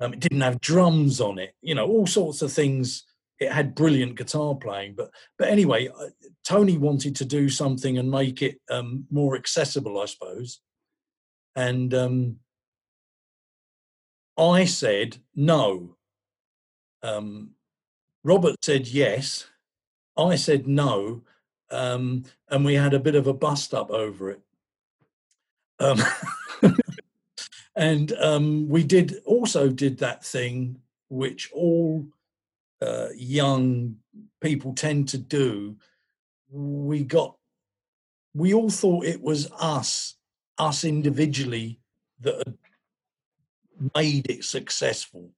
Um, it didn't have drums on it. You know, all sorts of things. It had brilliant guitar playing, but but anyway, uh, Tony wanted to do something and make it um, more accessible, I suppose. And um, I said no. Um, Robert said yes. I said no. Um, and we had a bit of a bust up over it. And um, we did also did that thing which all uh, young people tend to do. We got, we all thought it was us, us individually, that made it successful.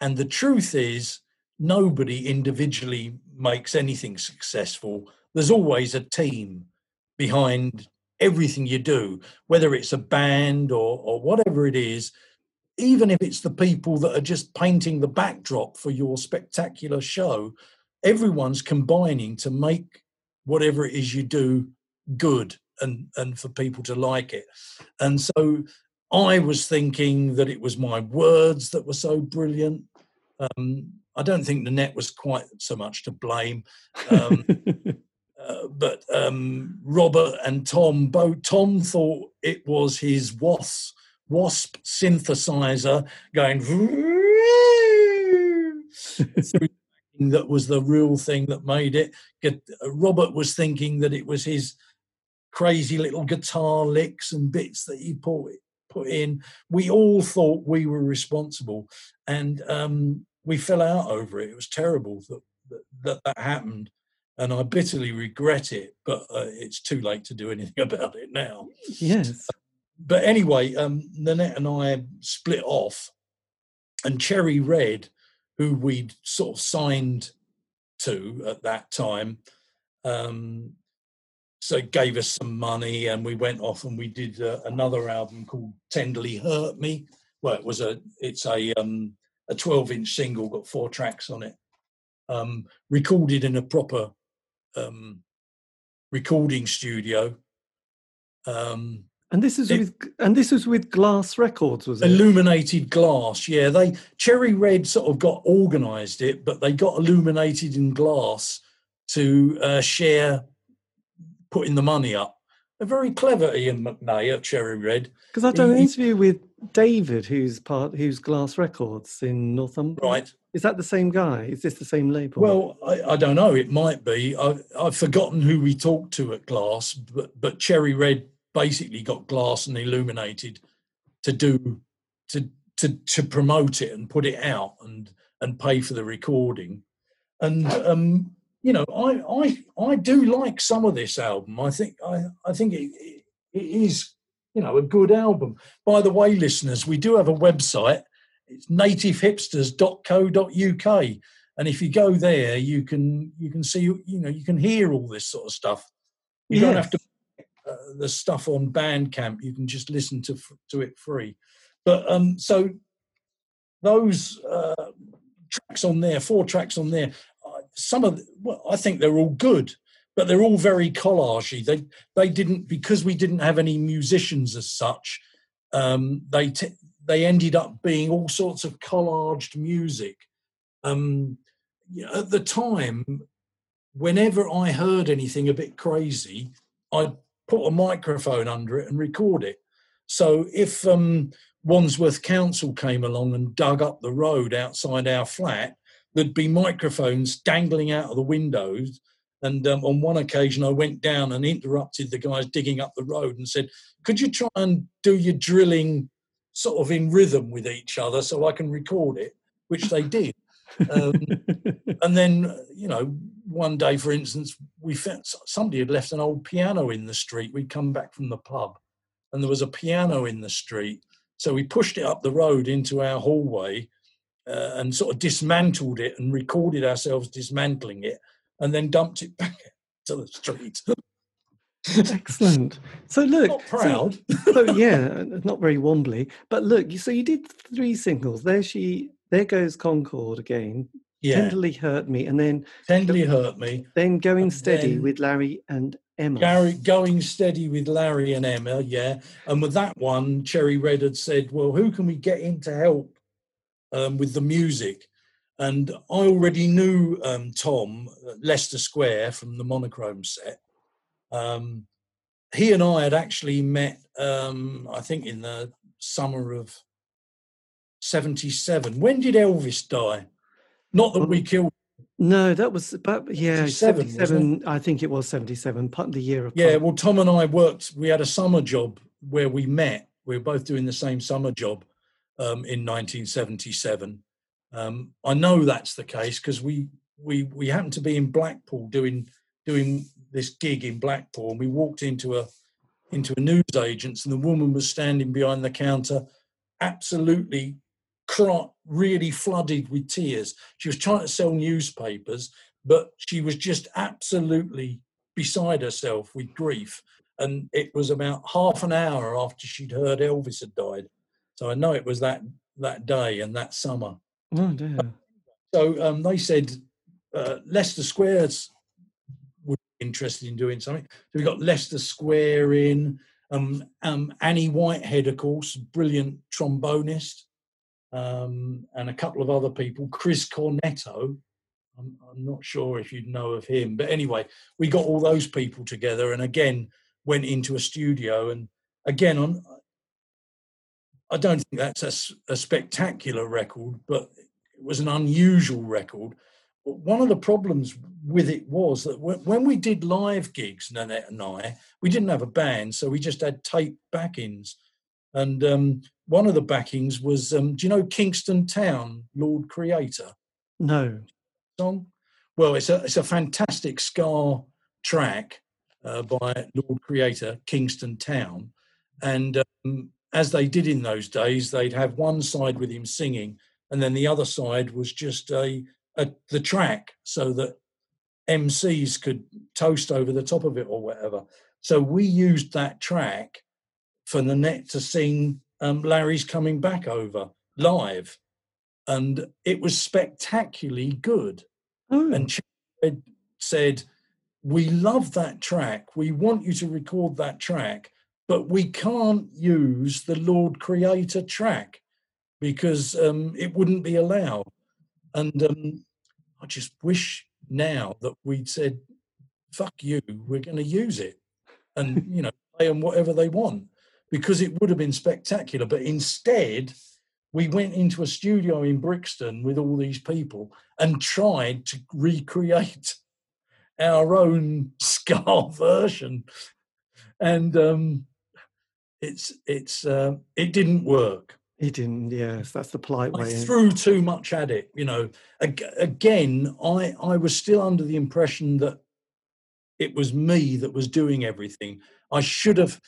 And the truth is, nobody individually makes anything successful. There's always a team behind everything you do, whether it's a band or, or whatever it is. even if it's the people that are just painting the backdrop for your spectacular show, everyone's combining to make whatever it is you do good and and for people to like it. And so I was thinking that it was my words that were so brilliant. Um, I don't think Nanette was quite so much to blame. Um, uh, but um, Robert and Tom, both Tom thought it was his wasp, wasp synthesizer going that was the real thing that made it. Robert was thinking that it was his crazy little guitar licks and bits that he put put in. We all thought we were responsible, and um, we fell out over it. It was terrible that, that, that happened, and I bitterly regret it. But uh, it's too late to do anything about it now. Yes. But anyway, um, Nanette and I split off, and Cherry Red, who we'd sort of signed to at that time, um, so gave us some money and we went off and we did uh, another album called tenderly hurt me well it was a it's a um a 12 inch single got four tracks on it um recorded in a proper um recording studio um and this is it, with and this was with glass records was it illuminated glass yeah they cherry red sort of got organized it but they got illuminated in glass to uh, share putting the money up. They're very clever, Iain McNay at Cherry Red. Because I've done an interview with David, who's part, who's Glass Records in Northumberland. Right. Is that the same guy? Is this the same label? Well, I, I don't know. It might be. I, I've forgotten who we talked to at Glass, but, but Cherry Red basically got Glass and Illuminated to do to to to promote it and put it out and and pay for the recording. And um, you know, I I I do like some of this album. I think I I think it, it is you know a good album. By the way, listeners, we do have a website. It's nativehipsters.co.uk, and if you go there, you can you can see you know you can hear all this sort of stuff. You yes. don't have to uh, the stuff on Bandcamp. You can just listen to to it free. But um, so those uh, tracks on there, four tracks on there, some of well, I think they're all good, but they're all very collagey. They they didn't because we didn't have any musicians as such. Um, they t- they ended up being all sorts of collaged music. Um, at the time, whenever I heard anything a bit crazy, I'd put a microphone under it and record it. So if um, Wandsworth Council came along and dug up the road outside our flat, there'd be microphones dangling out of the windows. And um, on one occasion, I went down and interrupted the guys digging up the road and said, Could you try and do your drilling sort of in rhythm with each other so I can record it? Which they did. Um, and then, you know, one day, for instance, we found somebody had left an old piano in the street. We'd come back from the pub and there was a piano in the street. So we pushed it up the road into our hallway uh, and sort of dismantled it and recorded ourselves dismantling it and then dumped it back to the street. Excellent. So look, not proud. So, so, yeah, not very wombly. But look, so you did three singles. There she, there goes Concorde again. Yeah. Tenderly hurt me, and then tenderly hurt me. Then going steady then, with Larry and Emma. Gary, going steady with Larry and Emma, yeah. And with that one, Cherry Red had said, "Well, who can we get in to help um, with the music. And I already knew um, Tom Lester Square from the monochrome set. Um, he and I had actually met, um, I think, in the summer of '77. When did Elvis die? Not that we killed. No, that was about yeah, 77. 77 I think it was 77, Part the year of. Yeah, well, Tom and I worked. We had a summer job where we met. We were both doing the same summer job, um, in 1977. Um, I know that's the case because we we we happened to be in Blackpool doing doing this gig in Blackpool, and we walked into a into a news agent's, and the woman was standing behind the counter, absolutely really flooded with tears. She was trying to sell newspapers, but she was just absolutely beside herself with grief. And it was about half an hour after she'd heard Elvis had died. So I know it was that that day and that summer. Oh dear. So um, they said uh, Lester Squares would be interested in doing something. So we got Lester Square in. Um, um, Annie Whitehead, of course, brilliant trombonist, um, and a couple of other people. Chris Cornetto. I'm, I'm not sure if you'd know of him, but anyway, we got all those people together, and again went into a studio. And again, on I don't think that's a, a spectacular record, but it was an unusual record. But one of the problems with it was that when we did live gigs, Nanette and I, we didn't have a band, so we just had tape backings. And um, one of the backings was, um, do you know Kingston Town, Lord Creator? No. Song? Well, it's a it's a fantastic ska track uh, by Lord Creator, Kingston Town, and um, as they did in those days, they'd have one side with him singing, and then the other side was just a, a the track, so that MCs could toast over the top of it or whatever. So we used that track for Nanette to sing um, Larry's Coming Back over live. And it was spectacularly good. Oh. And she said, We love that track. We want you to record that track but we can't use the Lord Creator track because um, it wouldn't be allowed. And um, I just wish now that we'd said, "Fuck you, we're going to use it," and you know, play them whatever they want because it would have been spectacular. But instead, we went into a studio in Brixton with all these people and tried to recreate our own ska version. And um, it's it's uh, it didn't work. It didn't. Yes, that's the polite I way. threw too much at it. You know, again, I I was still under the impression that it was me that was doing everything. I should have.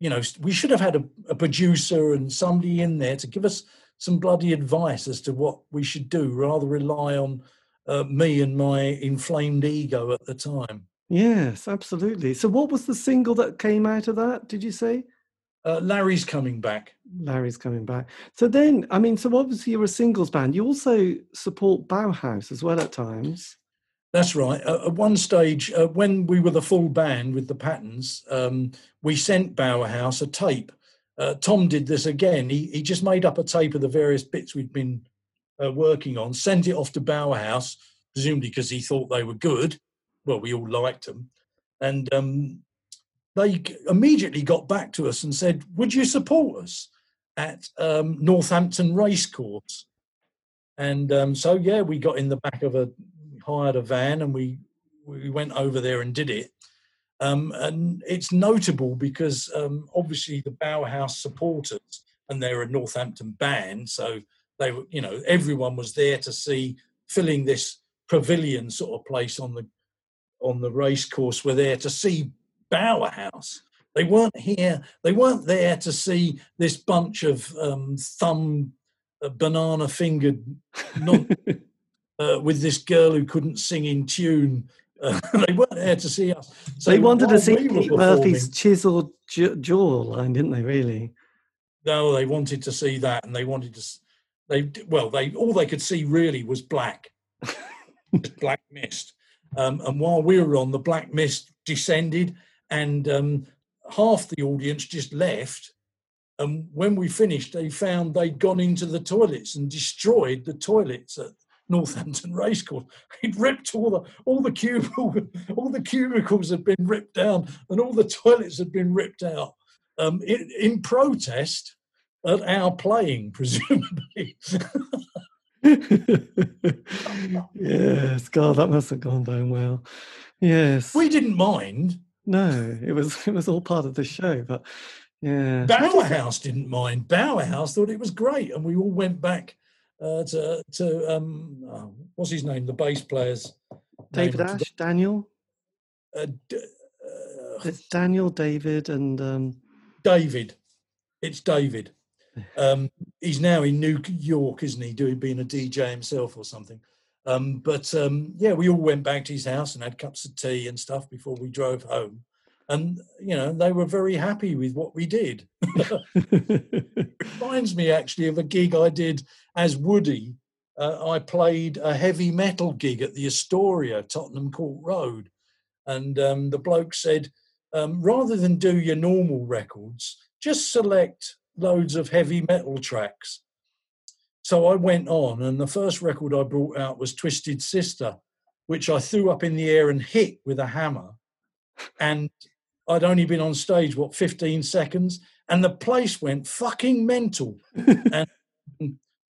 You know, we should have had a, a producer and somebody in there to give us some bloody advice as to what we should do, rather rely on uh, me and my inflamed ego at the time. Yes, absolutely. So, what was the single that came out of that? Did you say? Uh, Larry's coming back. Larry's coming back. So then, I mean, so obviously you're a singles band. You also support Bauhaus as well at times. That's right. Uh, at one stage, uh, when we were the full band with the patterns, um, we sent Bauhaus a tape. Uh, Tom did this again. He he just made up a tape of the various bits we'd been uh, working on, sent it off to Bauhaus, presumably because he thought they were good well, we all liked them, and um, they immediately got back to us and said, "Would you support us at um, Northampton Racecourse?" And um, so, yeah, we got in the back of a hired a van and we we went over there and did it. Um, and it's notable because um, obviously the Bauhaus supporters and they're a Northampton band, so they were, you know, everyone was there to see filling this pavilion sort of place on the on the racecourse were there to see Bauhaus. They weren't here. They weren't there to see this bunch of um, thumb, uh, banana fingered, not uh, with this girl who couldn't sing in tune. Uh, they weren't there to see us. So they wanted to see we Murphy's chiseled jawline, didn't they? Really? No, they wanted to see that, and they wanted to. They well, they all they could see really was black, black mist. Um, and while we were on, the black mist descended, and um, half the audience just left. And when we finished, they found they'd gone into the toilets and destroyed the toilets at Northampton Racecourse. He'd ripped all the all the cubicle, all the cubicles had been ripped down, and all the toilets had been ripped out um, in, in protest at our playing, presumably. yes, God, that must have gone down well. Yes, we didn't mind. No, it was it was all part of the show, but yeah, Bauhaus didn't mind. Bauhaus thought it was great, and we all went back uh, to to um, oh, what's his name, the bass players. David Ash, Daniel. Uh, d- uh, it's Daniel, David, and um... David. It's David. Um, he's now in New York, isn't he, doing being a DJ himself or something. Um, but um, yeah, we all went back to his house and had cups of tea and stuff before we drove home. and you know they were very happy with what we did. Reminds me actually of a gig I did as Woody. Uh, I played a heavy metal gig at the Astoria, Tottenham Court Road, and um, the bloke said, um, rather than do your normal records, just select loads of heavy metal tracks. So I went on, and the first record I brought out was Twisted Sister, which I threw up in the air and hit with a hammer. And I'd only been on stage, what, 15 seconds? And the place went fucking mental. and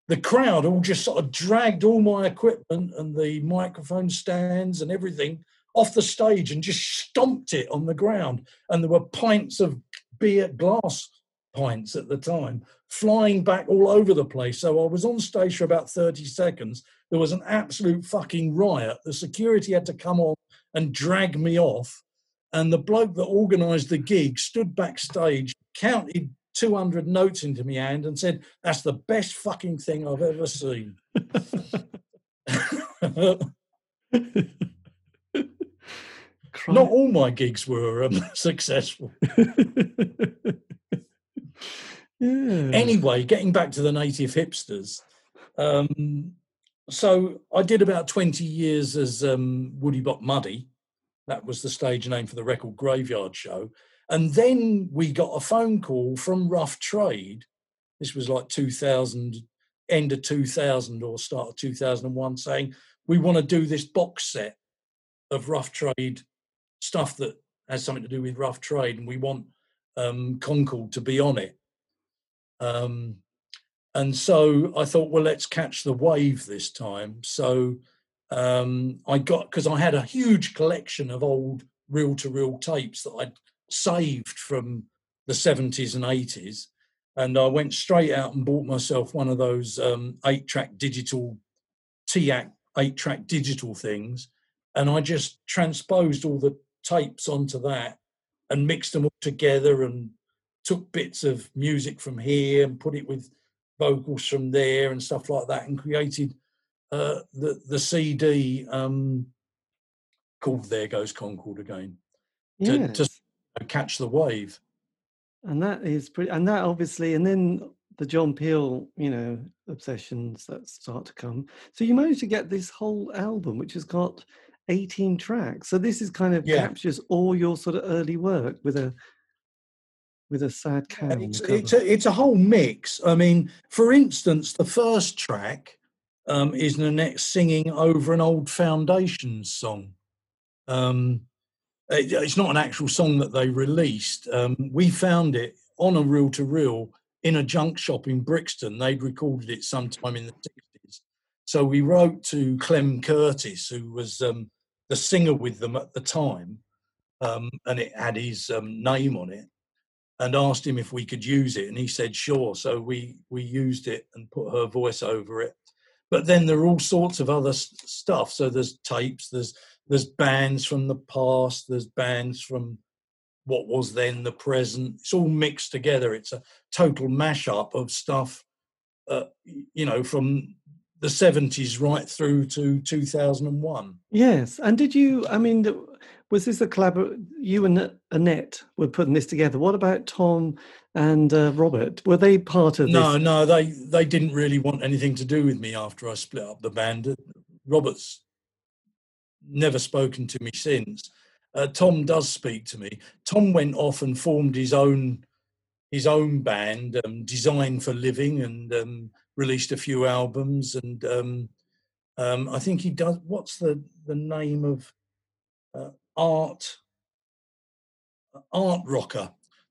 the crowd all just sort of dragged all my equipment and the microphone stands and everything off the stage and just stomped it on the ground. And there were pints of beer, glass pints at the time, flying back all over the place. So I was on stage for about 30 seconds. There was an absolute fucking riot. The security had to come on and drag me off. And the bloke that organised the gig stood backstage, counted 200 notes into my hand, and said, That's the best fucking thing I've ever seen. Not all my gigs were um, successful. yeah. Anyway, getting back to the native hipsters. Um, so I did about 20 years as um, Woody Bop Muddy. That was the stage name for the record Graveyard Show. And then we got a phone call from Rough Trade. This was like 2000, end of 2000 or start of 2001, saying, We want to do this box set of Rough Trade stuff that has something to do with rough trade, and we want um, Concorde to be on it. Um, and so I thought, well, let's catch the wave this time. So um, I got because I had a huge collection of old reel-to-reel tapes that I'd saved from the 70s and 80s, and I went straight out and bought myself one of those um, eight-track digital TAC eight-track digital things, and I just transposed all the tapes onto that and mixed them all together and took bits of music from here and put it with vocals from there and stuff like that and created uh, the the CD um, called "There Goes Concorde Again" to, to catch the wave. And that is pretty. And that obviously, and then the John Peel, you know, obsessions that start to come. So you managed to get this whole album, which has got 18 tracks. So this is kind of yeah. captures all your sort of early work with a with a sad cow. It's, it's, a, it's a whole mix. I mean, for instance, the first track um, is Nanette singing over an old Foundations song. Um, it, it's not an actual song that they released. Um, we found it on a reel to reel in a junk shop in Brixton. They'd recorded it sometime in the 60s. So we wrote to Clem Curtis, who was um, the singer with them at the time, um, and it had his um, name on it, and asked him if we could use it, and he said sure. So we we used it and put her voice over it. But then there are all sorts of other stuff. So there's tapes, there's there's bands from the past, there's bands from what was then the present. It's all mixed together. It's a total mashup of stuff, uh, you know, from the 70s right through to 2001. Yes. And did you, I mean, was this a collabor? You and Annette were putting this together. What about Tom and uh, Robert? Were they part of this? No, no, they, they didn't really want anything to do with me after I split up the band. Robert's never spoken to me since. Uh, Tom does speak to me. Tom went off and formed his own his own band, um, Design for Living, and um, released a few albums, and um, um, I think he does. What's the the name of uh, art art rocker?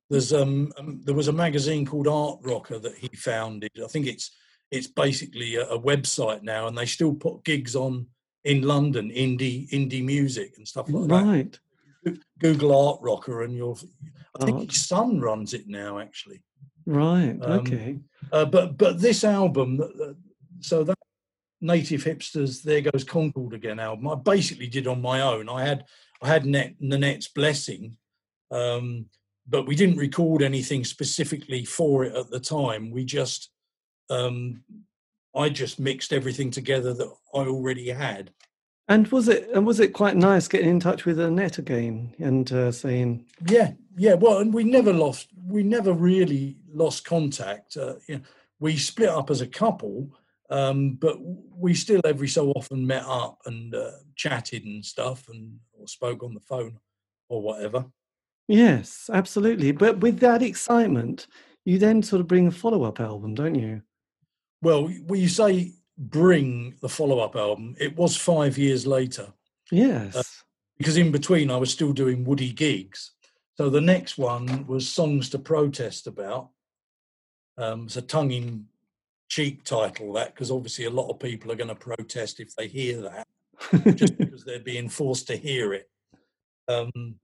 There's um, um, there was a magazine called Art Rocker that he founded. I think it's it's basically a, a website now, and they still put gigs on in London, indie indie music and stuff like right. that. Right. Google Art Rocker, and you'll. I think Art. his son runs it now, actually. Right. Um, okay. Uh, but but this album, so that Native Hipsters, there goes Concorde again album. I basically did on my own. I had I had Net, Nanette's blessing, um, but we didn't record anything specifically for it at the time. We just um, I just mixed everything together that I already had. And was it and was it quite nice getting in touch with Annette again and uh, saying, Yeah, yeah. Well, and we never lost. We never really lost contact. Uh, you know, we split up as a couple, um, but we still every so often met up and uh, chatted and stuff, and or spoke on the phone or whatever. Yes, absolutely. But with that excitement, you then sort of bring a follow up album, don't you? Well, you say bring the follow up album, it was five years later. Yes. Uh, because in between I was still doing Woody gigs. So the next one was Songs to Protest About. Um, it's a tongue in cheek title, that, because obviously a lot of people are going to protest if they hear that, just because they're being forced to hear it. Um,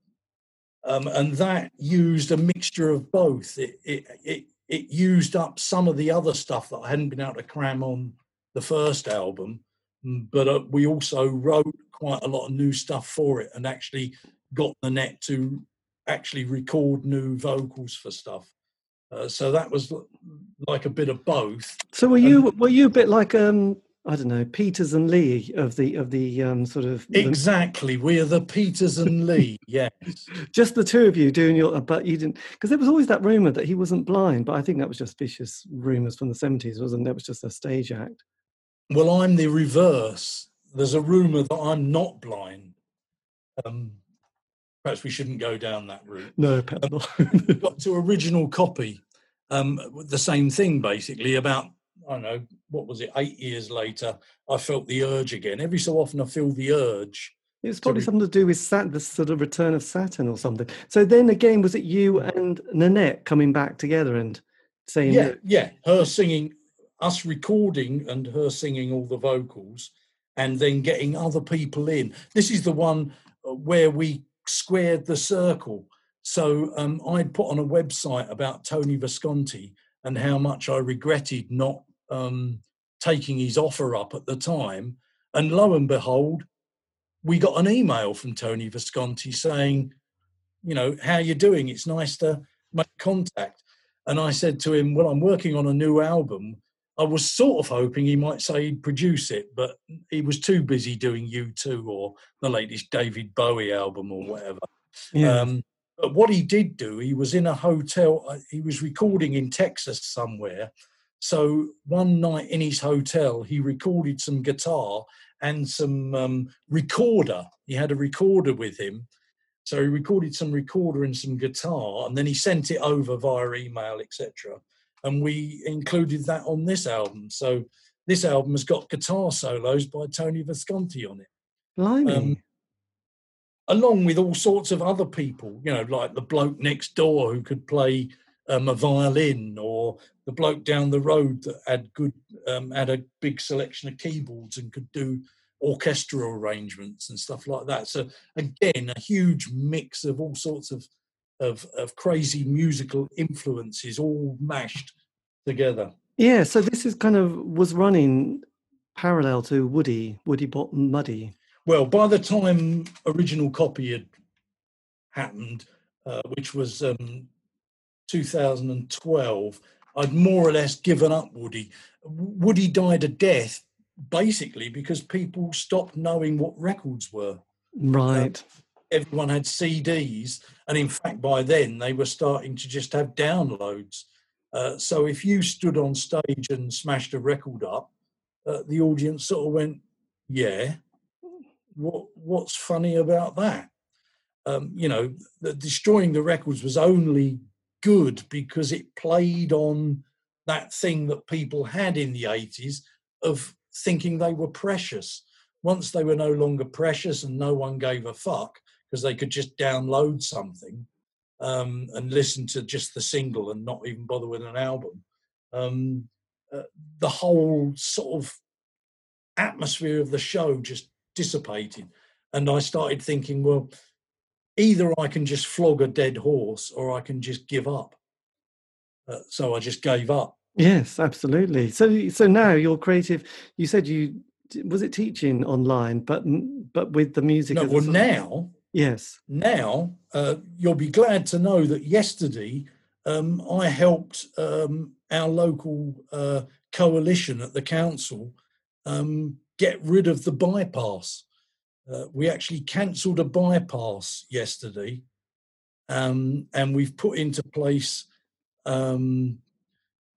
um, and that used a mixture of both. It, it, it, it used up some of the other stuff that I hadn't been able to cram on the first album, mm, but uh, we also wrote quite a lot of new stuff for it and actually got Nanette to actually record new vocals for stuff. Uh, so that was like a bit of both. So were you were you a bit like um I don't know Peters and Lee of the of the um sort of exactly we are the Peters and Lee yes just the two of you doing your but you didn't because there was always that rumor that he wasn't blind but I think that was just vicious rumors from the seventies wasn't that was just a stage act. Well, I'm the reverse. There's a rumor that I'm not blind. Um, perhaps we shouldn't go down that route. No, um, got to original copy. Um, the same thing, basically. About I don't know what was it? Eight years later, I felt the urge again. Every so often, I feel the urge. It's probably to re- something to do with Sat, the sort of return of Saturn or something. So then again, was it you and Nanette coming back together and saying? Yeah, that- yeah. Her singing us recording and her singing all the vocals and then getting other people in. This is the one uh, where we squared the circle. So um, I'd put on a website about Tony Visconti and how much I regretted not um, taking his offer up at the time. And lo and behold, we got an email from Tony Visconti saying, you know, how you doing? It's nice to make contact. And I said to him, well, I'm working on a new album I was sort of hoping he might say he'd produce it, but he was too busy doing U2 or the latest David Bowie album or whatever. Yeah. Um, but what he did do, he was in a hotel, uh, he was recording in Texas somewhere. So one night in his hotel, he recorded some guitar and some um, recorder. He had a recorder with him. So he recorded some recorder and some guitar, and then he sent it over via email, etc and we included that on this album. So this album has got guitar solos by Tony Visconti on it. Blimey. Um, along with all sorts of other people, you know, like the bloke next door who could play um, a violin, or the bloke down the road that had good, um, had a big selection of keyboards and could do orchestral arrangements and stuff like that. So again, a huge mix of all sorts of of, of crazy musical influences all mashed together. Yeah, so this is kind of was running parallel to Woody, Woody Bop Muddy. Well, by the time original copy had happened, uh, which was um, 2012, I'd more or less given up Woody. Woody died a death basically because people stopped knowing what records were. Right. Uh, everyone had CDs, and in fact, by then they were starting to just have downloads. Uh, so if you stood on stage and smashed a record up, uh, the audience sort of went, "Yeah, what what's funny about that?" Um, you know, the, destroying the records was only good because it played on that thing that people had in the 80s of thinking they were precious. Once they were no longer precious and no one gave a fuck, because they could just download something um, and listen to just the single and not even bother with an album. Um, uh, the whole sort of atmosphere of the show just dissipated. And I started thinking, well, either I can just flog a dead horse or I can just give up. Uh, so I just gave up. Yes, absolutely. So, so now you're creative. You said you was it teaching online, but but with the music. No, well, now Yes. Now, uh, you'll be glad to know that yesterday um, I helped um, our local uh, coalition at the council um, get rid of the bypass. uh, we actually cancelled a bypass yesterday, um, and we've put into place um,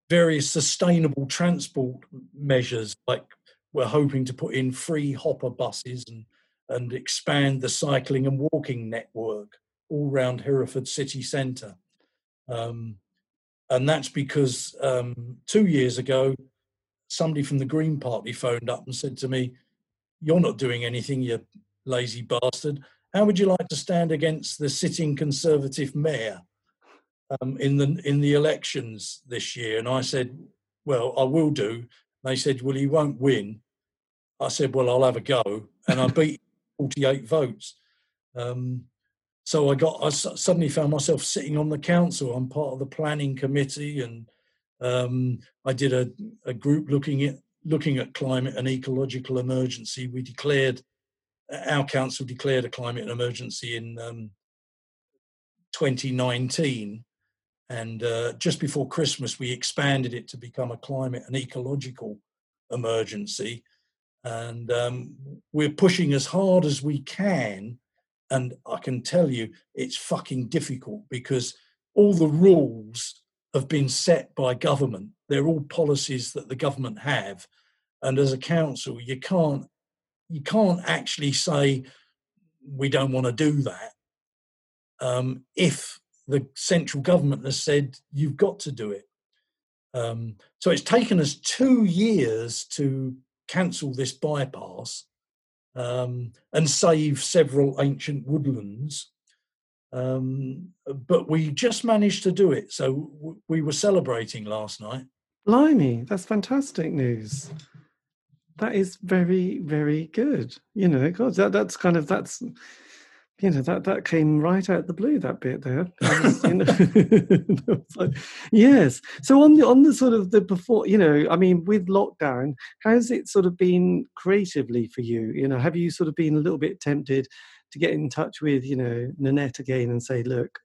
various sustainable transport measures, like we're hoping to put in free hopper buses and and expand the cycling and walking network all around Hereford city centre. Um, and that's because um, two years ago, somebody from the Green Party phoned up and said to me, You're not doing anything, you lazy bastard. How would you like to stand against the sitting Conservative mayor um, in the in the elections this year? And I said, Well, I will do. They said, Well, he won't win. I said, Well, I'll have a go. And I beat 48 votes. Um, so I got, I suddenly found myself sitting on the council. I'm part of the planning committee, and um, I did a, a group looking at looking at climate and ecological emergency. We declared, our council declared a climate emergency in um, 2019. And uh, just before Christmas, we expanded it to become a climate and ecological emergency and um, we're pushing as hard as we can. And I can tell you, it's fucking difficult because all the rules have been set by government. They're all policies that the government have, and as a council, you can't you can't actually say we don't want to do that um, if the central government has said you've got to do it. Um, so it's taken us two years to cancel this bypass um, and save several ancient woodlands. Um, but we just managed to do it. So w- we were celebrating last night. Blimey, that's fantastic news. That is very, very good. You know, God, that, that's kind of that's you know that that came right out the blue that bit there. Was, you know, like, yes. So on the on the sort of the before you know i mean with lockdown how's it sort of been creatively for you? You know have you sort of been a little bit tempted to get in touch with you know nanette again and say look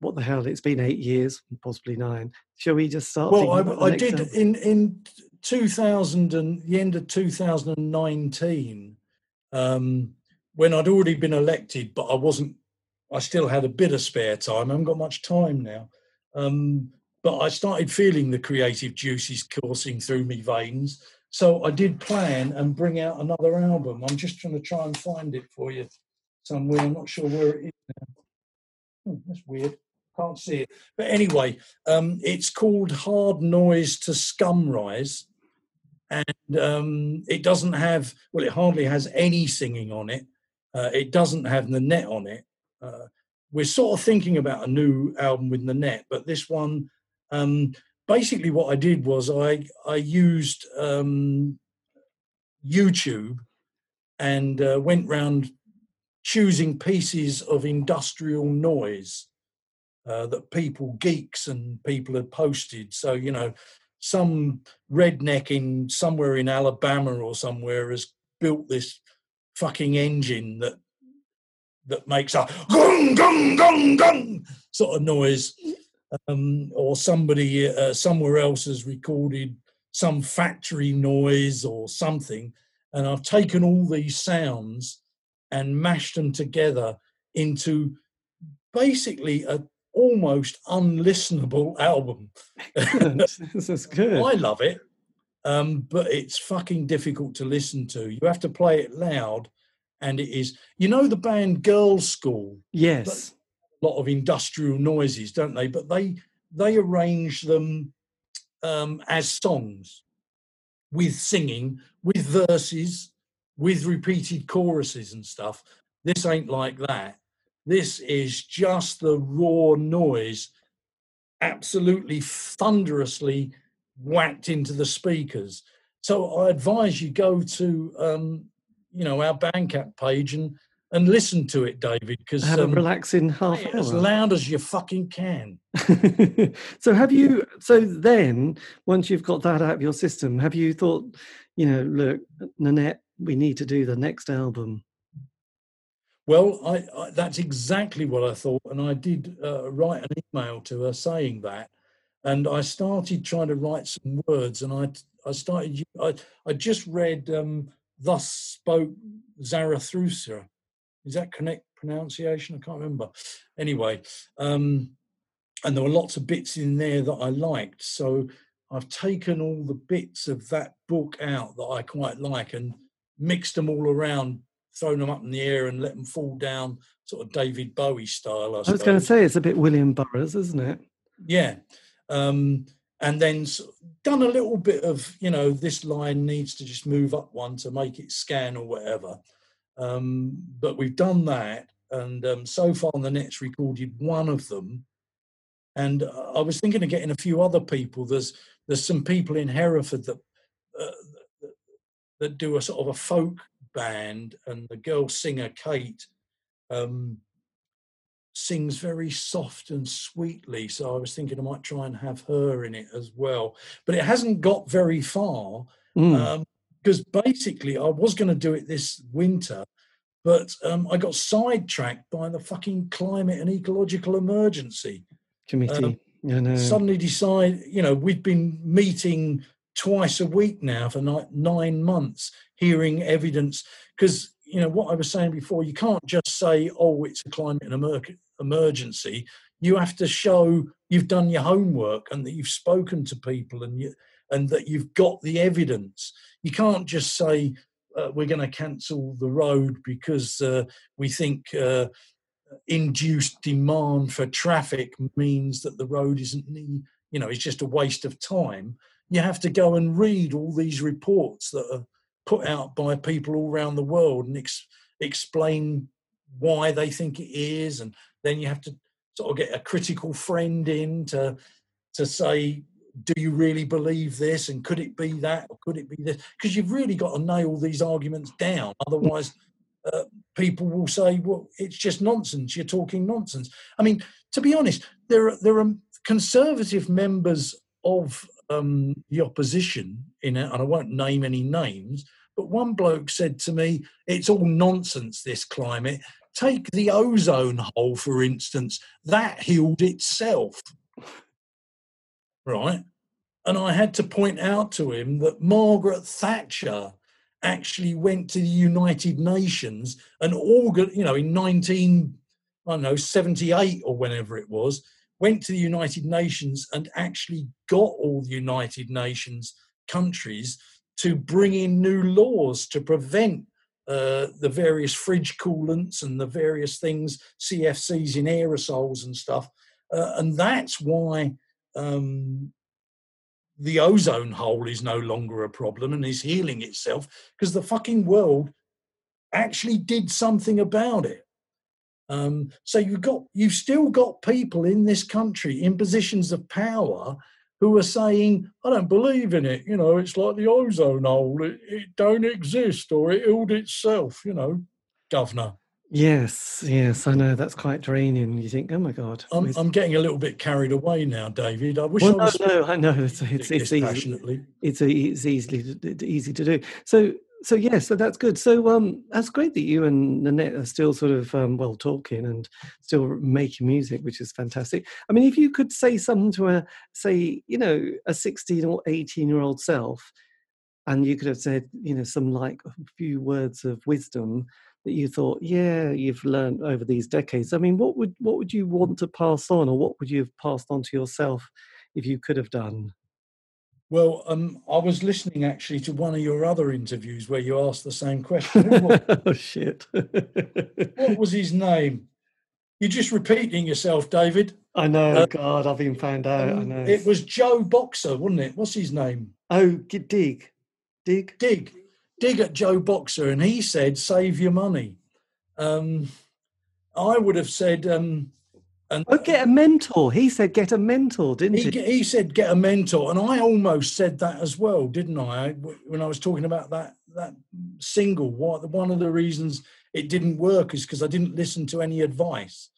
what the hell it's been eight years possibly nine. Shall we just start well i, I did in in 2000 and the end of 2019 um when I'd already been elected, but I wasn't, I still had a bit of spare time. I haven't got much time now. Um, but I started feeling the creative juices coursing through me veins. So I did plan and bring out another album. I'm just trying to try and find it for you somewhere. I'm not sure where it is now. Oh, that's weird. Can't see it. But anyway, um, it's called Hard Noise to Scum Rise. And um, it doesn't have, well, it hardly has any singing on it uh, it doesn't have Nanette on it. Uh, we're sort of thinking about a new album with Nanette, but this one, um, basically, what I did was I I used um, YouTube and uh, went round choosing pieces of industrial noise uh, that people, geeks and people had posted. So you know, some redneck in somewhere in Alabama or somewhere has built this fucking engine that that makes a gung gung gung gung sort of noise, um, or somebody uh, somewhere else has recorded some factory noise or something, and I've taken all these sounds and mashed them together into basically a almost unlistenable album. this is good. I love it um, but it's fucking difficult to listen to. You have to play it loud, and it is. You know the band Girlschool. Yes. A lot of industrial noises, don't they? But they they arrange them um, as songs with singing, with verses, with repeated choruses and stuff. This ain't like that. This is just the raw noise, absolutely thunderously whacked into the speakers. So I advise you go to um, you know our Bandcamp page and and listen to it, David, because have um, a relaxing half hour as loud as you fucking can. so have you? So then, once you've got that out of your system, have you thought, you know, look, Nanette, we need to do the next album? Well, I, I, that's exactly what I thought, and I did uh, write an email to her saying that and I started trying to write some words, and I I started I I just read um, thus spoke Zarathustra. Is that correct pronunciation? I can't remember. Anyway, um, and there were lots of bits in there that I liked. So I've taken all the bits of that book out that I quite like and mixed them all around, thrown them up in the air and let them fall down, sort of David Bowie style. I, I was going to say it's a bit William Burroughs, isn't it? Yeah. Um, and then done a little bit of, you know, this line needs to just move up one to make it scan or whatever. Um, but we've done that. And um, so far, Nanette's recorded one of them. And I was thinking of getting a few other people. There's there's some people in Hereford that uh, that do a sort of a folk band, and the girl singer Kate um, sings very soft and sweetly. So I was thinking I might try and have her in it as well. But it hasn't got very far because mm. um, basically I was going to do it this winter, but um, I got sidetracked by the fucking climate and ecological emergency committee. Um, suddenly decide, you know, we've been meeting twice a week now for nine months, hearing evidence because you know what I was saying before. You can't just say, "Oh, it's a climate and emergency." Emergency, you have to show you've done your homework and that you've spoken to people and you and that you've got the evidence. You can't just say uh, we're going to cancel the road because uh, we think uh, induced demand for traffic means that the road isn't need, you know it's just a waste of time. You have to go and read all these reports that are put out by people all around the world and ex- explain why they think it is and then you have to sort of get a critical friend in to to say do you really believe this? And could it be that or could it be this? Because you've really got to nail these arguments down. Otherwise uh, people will say well it's just nonsense. You're talking nonsense. I mean to be honest there are there are conservative members of um, the opposition in it and i won't name any names but one bloke said to me it's all nonsense this climate Take the ozone hole, for instance, that healed itself. Right? And I had to point out to him that Margaret Thatcher actually went to the United Nations and organ, you know, in 19, I don't know, 78 or whenever it was, went to the United Nations and actually got all the United Nations countries to bring in new laws to prevent uh, the various fridge coolants and the various things, CFCs in aerosols and stuff. Uh, and that's why um, the ozone hole is no longer a problem and is healing itself because the fucking world actually did something about it. Um, so you've got you've still got people in this country in positions of power who are saying, I don't believe in it. You know, it's like the ozone hole. It, it don't exist or it healed itself, you know, governor. Yes, yes, I know that's quite draining. You think, oh my god, I'm, I'm getting a little bit carried away now, David. I wish well, I was. No, no, I know it's it's, it's easy. It's, it's easily easy to do. So so yeah, so that's good. So um, that's great that you and Nanette are still sort of um, well talking and still making music, which is fantastic. I mean, if you could say something to a say, you know, a sixteen or eighteen year old self, and you could have said, you know, some like a few words of wisdom that you thought, yeah, you've learned over these decades. I mean, what would what would you want to pass on, or what would you have passed on to yourself if you could have done? Well, um, I was listening actually to one of your other interviews where you asked the same question. oh shit! what was his name? You're just repeating yourself, David. I know. Uh, God, I've been found out. Um, I know. It was Joe Boxer, wasn't it? What's his name? Oh, Dig, Dig, Dig, Dig at Joe Boxer, and he said, "Save your money." Um, I would have said, um, and oh, get a mentor. He said, "Get a mentor," didn't he? He, he said, "Get a mentor," and I almost said that as well, didn't I? When I was talking about that that single, what one of the reasons it didn't work is because I didn't listen to any advice.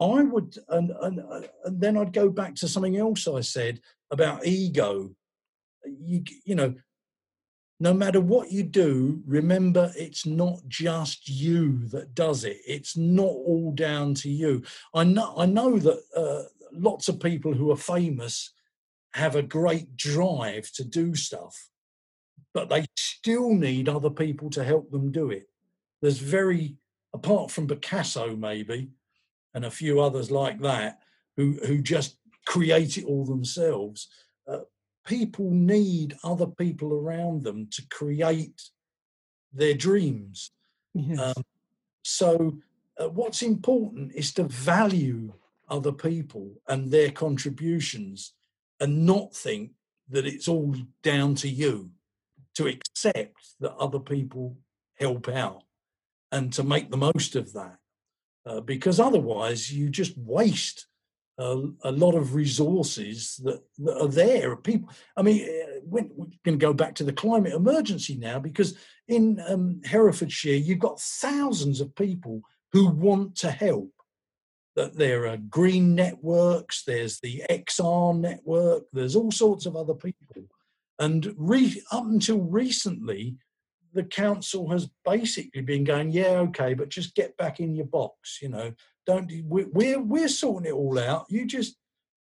I would, and, and and then I'd go back to something else I said about ego. You you know, no matter what you do, remember it's not just you that does it. It's not all down to you. I know, I know that uh, lots of people who are famous have a great drive to do stuff. but they still need other people to help them do it. There's very, apart from Picasso maybe, and a few others like that, who who just create it all themselves. Uh, people need other people around them to create their dreams. Yes. Um, so, uh, what's important is to value other people and their contributions and not think that it's all down to you to accept that other people help out and to make the most of that uh, because otherwise you just waste a, lot of resources that, that are there people i mean uh, we're going to go back to the climate emergency now because in um, herefordshire you've got thousands of people who want to help that there are green networks, there's the XR network, there's all sorts of other people. And re- up until recently, the council has basically been going, yeah, okay, but just get back in your box. You know, don't we're we're sorting it all out. You just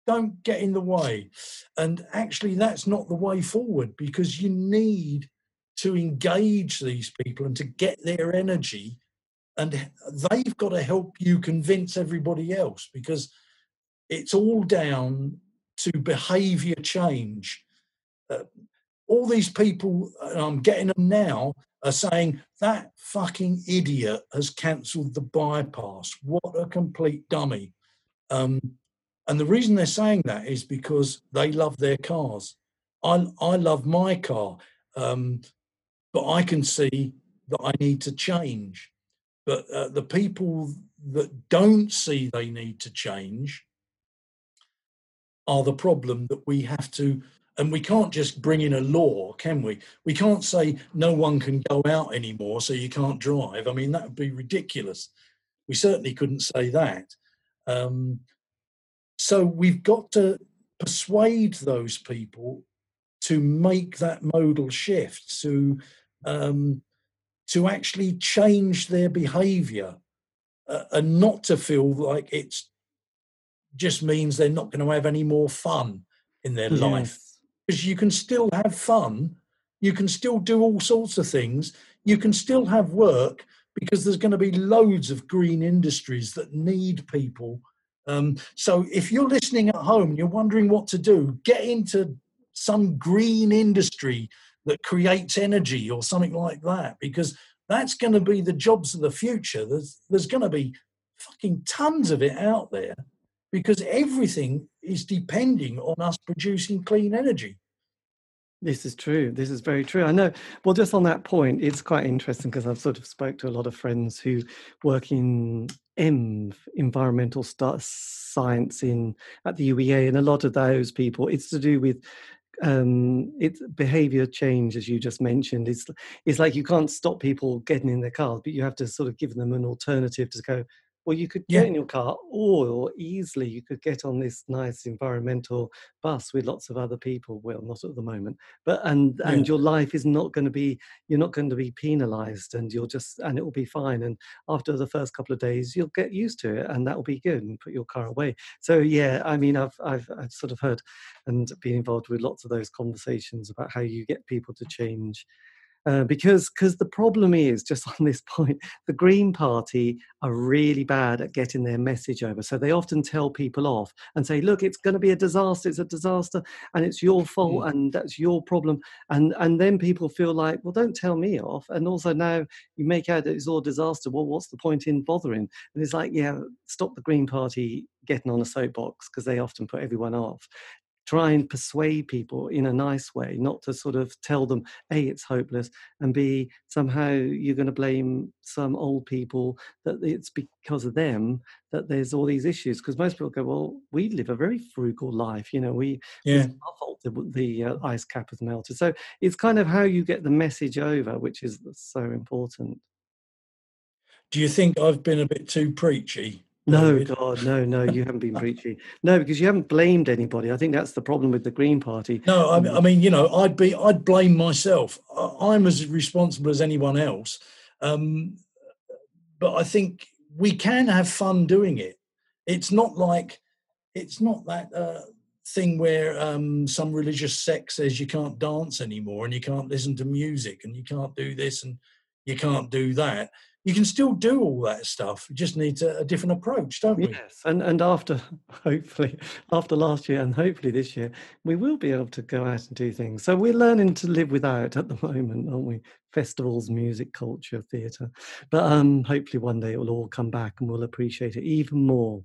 don't get in the way. And actually, that's not the way forward because you need to engage these people and to get their energy and they've got to help you convince everybody else because it's all down to behavior change. Uh, all these people, and I'm getting them now, are saying that fucking idiot has cancelled the bypass. What a complete dummy. Um, and the reason they're saying that is because they love their cars. I, I love my car, um, but I can see that I need to change. But uh, the people that don't see they need to change are the problem that we have to and we can't just bring in a law can we? We can't say no one can go out anymore so you can't drive. I mean that would be ridiculous. We certainly couldn't say that. Um, so we've got to persuade those people to make that modal shift to um, to actually change their behavior uh, and not to feel like it's just means they're not going to have any more fun in their yes. life because you can still have fun you can still do all sorts of things you can still have work because there's going to be loads of green industries that need people. Um, so if you're listening at home and you're wondering what to do get into some green industry that creates energy or something like that because that's going to be the jobs of the future. There's there's going to be fucking tons of it out there because everything is depending on us producing clean energy this is true. This is very true. I know. Well, just on that point, it's quite interesting because I've sort of spoke to a lot of friends who work in ENV, environmental science in at the UEA, and a lot of those people, it's to do with um, it's behavior change, as you just mentioned. It's it's like you can't stop people getting in their cars, but you have to sort of give them an alternative to go. Well, you could get yeah. in your car, or easily you could get on this nice environmental bus with lots of other people. Well, not at the moment, but and yeah. and your life is not going to be. You're not going to be penalised, and you'll just and it will be fine. And after the first couple of days, you'll get used to it, and that will be good. And put your car away. So yeah, I mean, I've I've I've sort of heard and been involved with lots of those conversations about how you get people to change uh, because because the problem is just on this point the green party are really bad at getting their message over. So they often tell people off and say look it's going to be a disaster it's a disaster and it's your fault mm. and that's your problem. And and then people feel like well don't tell me off. And also now you make out that it's all disaster. Well what's the point in bothering? And it's like yeah stop the green party getting on a soapbox because they often put everyone off try and persuade people in a nice way, not to sort of tell them, A, it's hopeless, and B, somehow you're going to blame some old people that it's because of them that there's all these issues. Because most people go, well, we live a very frugal life. You know, we, yeah. our fault the, the uh, ice cap has melted. So it's kind of how you get the message over, which is so important. Do you think I've been a bit too preachy? No, God, no, no, you haven't been preaching. No, because you haven't blamed anybody. I think that's the problem with the Green Party. No, I, I mean, you know, I'd be, I'd blame myself. I'm as responsible as anyone else. Um, but I think we can have fun doing it. It's not like, it's not that uh, thing where um, some religious sect says you can't dance anymore and you can't listen to music and you can't do this and you can't do that you can still do all that stuff. You just need a, a, different approach, don't we? Yes, and and after hopefully after last year and hopefully this year, we will be able to go out and do things. So we're learning to live without at the moment, aren't we? Festivals, music, culture, theatre. But um, hopefully one day it will all come back and we'll appreciate it even more.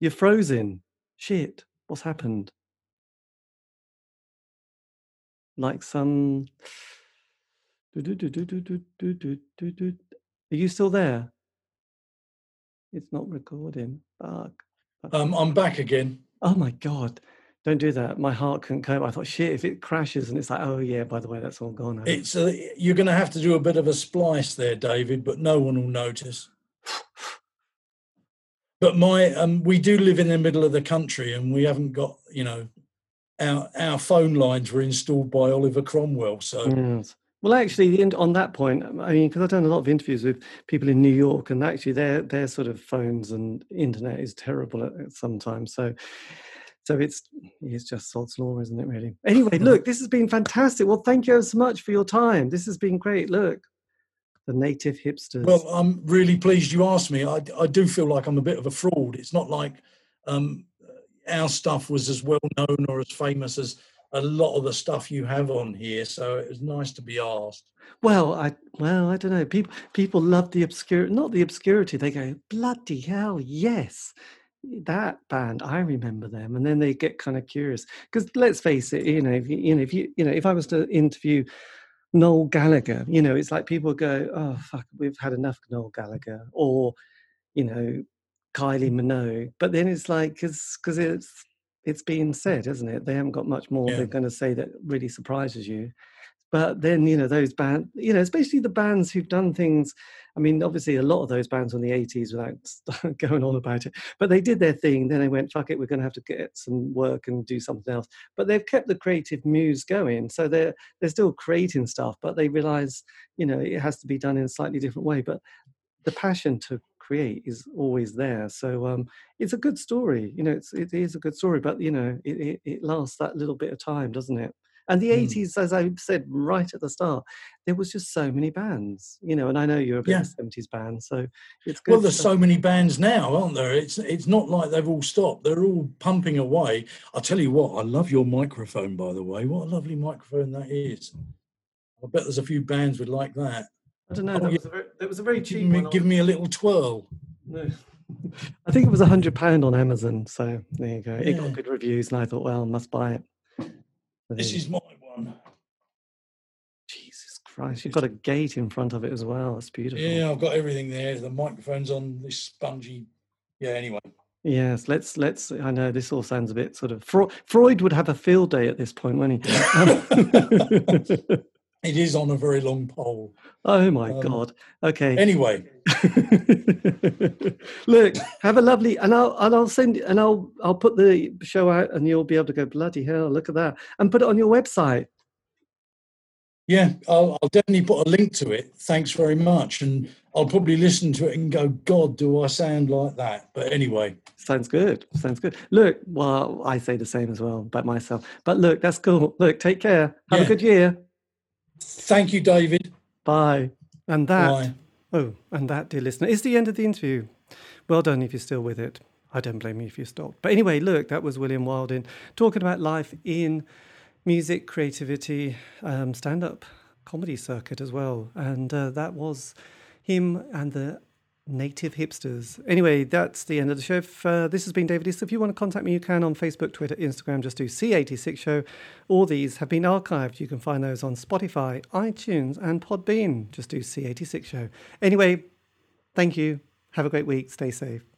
You're frozen. Shit, what's happened? Like some are you still there? It's not recording. Fuck. Um, I'm back again. Oh my god! Don't do that. My heart couldn't cope. I thought, shit, if it crashes and it's like, oh yeah, by the way, that's all gone. It's a, you're going to have to do a bit of a splice there, David, but no one will notice. but my, um, we do live in the middle of the country, and we haven't got, you know, our our phone lines were installed by Oliver Cromwell, so. Yes. Well, actually, on that point, I mean, because I've done a lot of interviews with people in New York, and actually, their their sort of phones and internet is terrible at, at sometimes. So, so it's it's just sod's law, isn't it? Really. Anyway, look, this has been fantastic. Well, thank you so much for your time. This has been great. Look, the native hipsters. Well, I'm really pleased you asked me. I I do feel like I'm a bit of a fraud. It's not like um, our stuff was as well known or as famous as a lot of the stuff you have on here, so it was nice to be asked. Well, I well, I don't know. People people love the obscure, not the obscurity. They go, bloody hell, yes, that band. I remember them, and then they get kind of curious because let's face it, you know, if you, you know, if you you know, if I was to interview Noel Gallagher, you know, it's like people go, oh fuck, we've had enough Noel Gallagher, or you know, Kylie Minogue. But then it's like because because it's it's been said, isn't it? They haven't got much more yeah. they're going to say that really surprises you. But then, you know, those bands, you know, especially the bands who've done things. I mean, obviously, a lot of those bands from the 80s without going on about it, but they did their thing. Then they went, fuck it, we're going to have to get some work and do something else. But they've kept the creative muse going. So they're, they're still creating stuff, but they realize, you know, it has to be done in a slightly different way. But the passion to create is always there. So um, it's a good story. You know, it's, it is a good story, but you know, it, it, it lasts that little bit of time, doesn't it? And the mm. 80s, as I said right at the start, there was just so many bands, you know, and I know you're a bit yeah. of 70s band, so it's good. Well, there's so many bands now, aren't there? It's it's not like they've all stopped. They're all pumping away. I'll tell you what, I love your microphone, by the way. What a lovely microphone that is. I bet there's a few bands would like that. I don't know. Oh, that, was a very, that was a very cheap give me, give me a little twirl. No. I think it was a hundred pound on Amazon. So there you go. Yeah. It got good reviews, and I thought, well, I must buy it. this is my one. Jesus Christ! You've got a gate in front of it as well. That's beautiful. Yeah, I've got everything there. The microphone's on this spongy. Yeah. Anyway. Yes, let's let's. I know this all sounds a bit sort of. Freud would have a field day at this point, wouldn't he? It is on a very long pole. Oh my um, god. Okay. Anyway. Look, have a lovely and I'll and I'll send and I'll I'll put the show out and you'll be able to go, bloody hell, look at that. And put it on your website. Yeah, I'll, I'll definitely put a link to it. Thanks very much. And I'll probably listen to it and go, God, do I sound like that? But anyway. Sounds good. Sounds good. Look, well, I say the same as well about myself. But look, that's cool. Look, take care. Have yeah. a good year. Thank you, David. Bye. And that, Bye. oh, and that, dear listener, is the end of the interview. Well done if you're still with it. I don't blame you if you stopped. But anyway, look, that was William Wilding talking about life in music, creativity, um, stand up comedy circuit as well. And uh, that was him and the native hipsters. Anyway, that's the end of the show. If, uh, this has been David East. If you want to contact me, you can on Facebook, Twitter, Instagram. Just do C86 Show. All these have been archived. You can find those on Spotify, iTunes, and Podbean. Just do C86 Show. Anyway, thank you. Have a great week. Stay safe.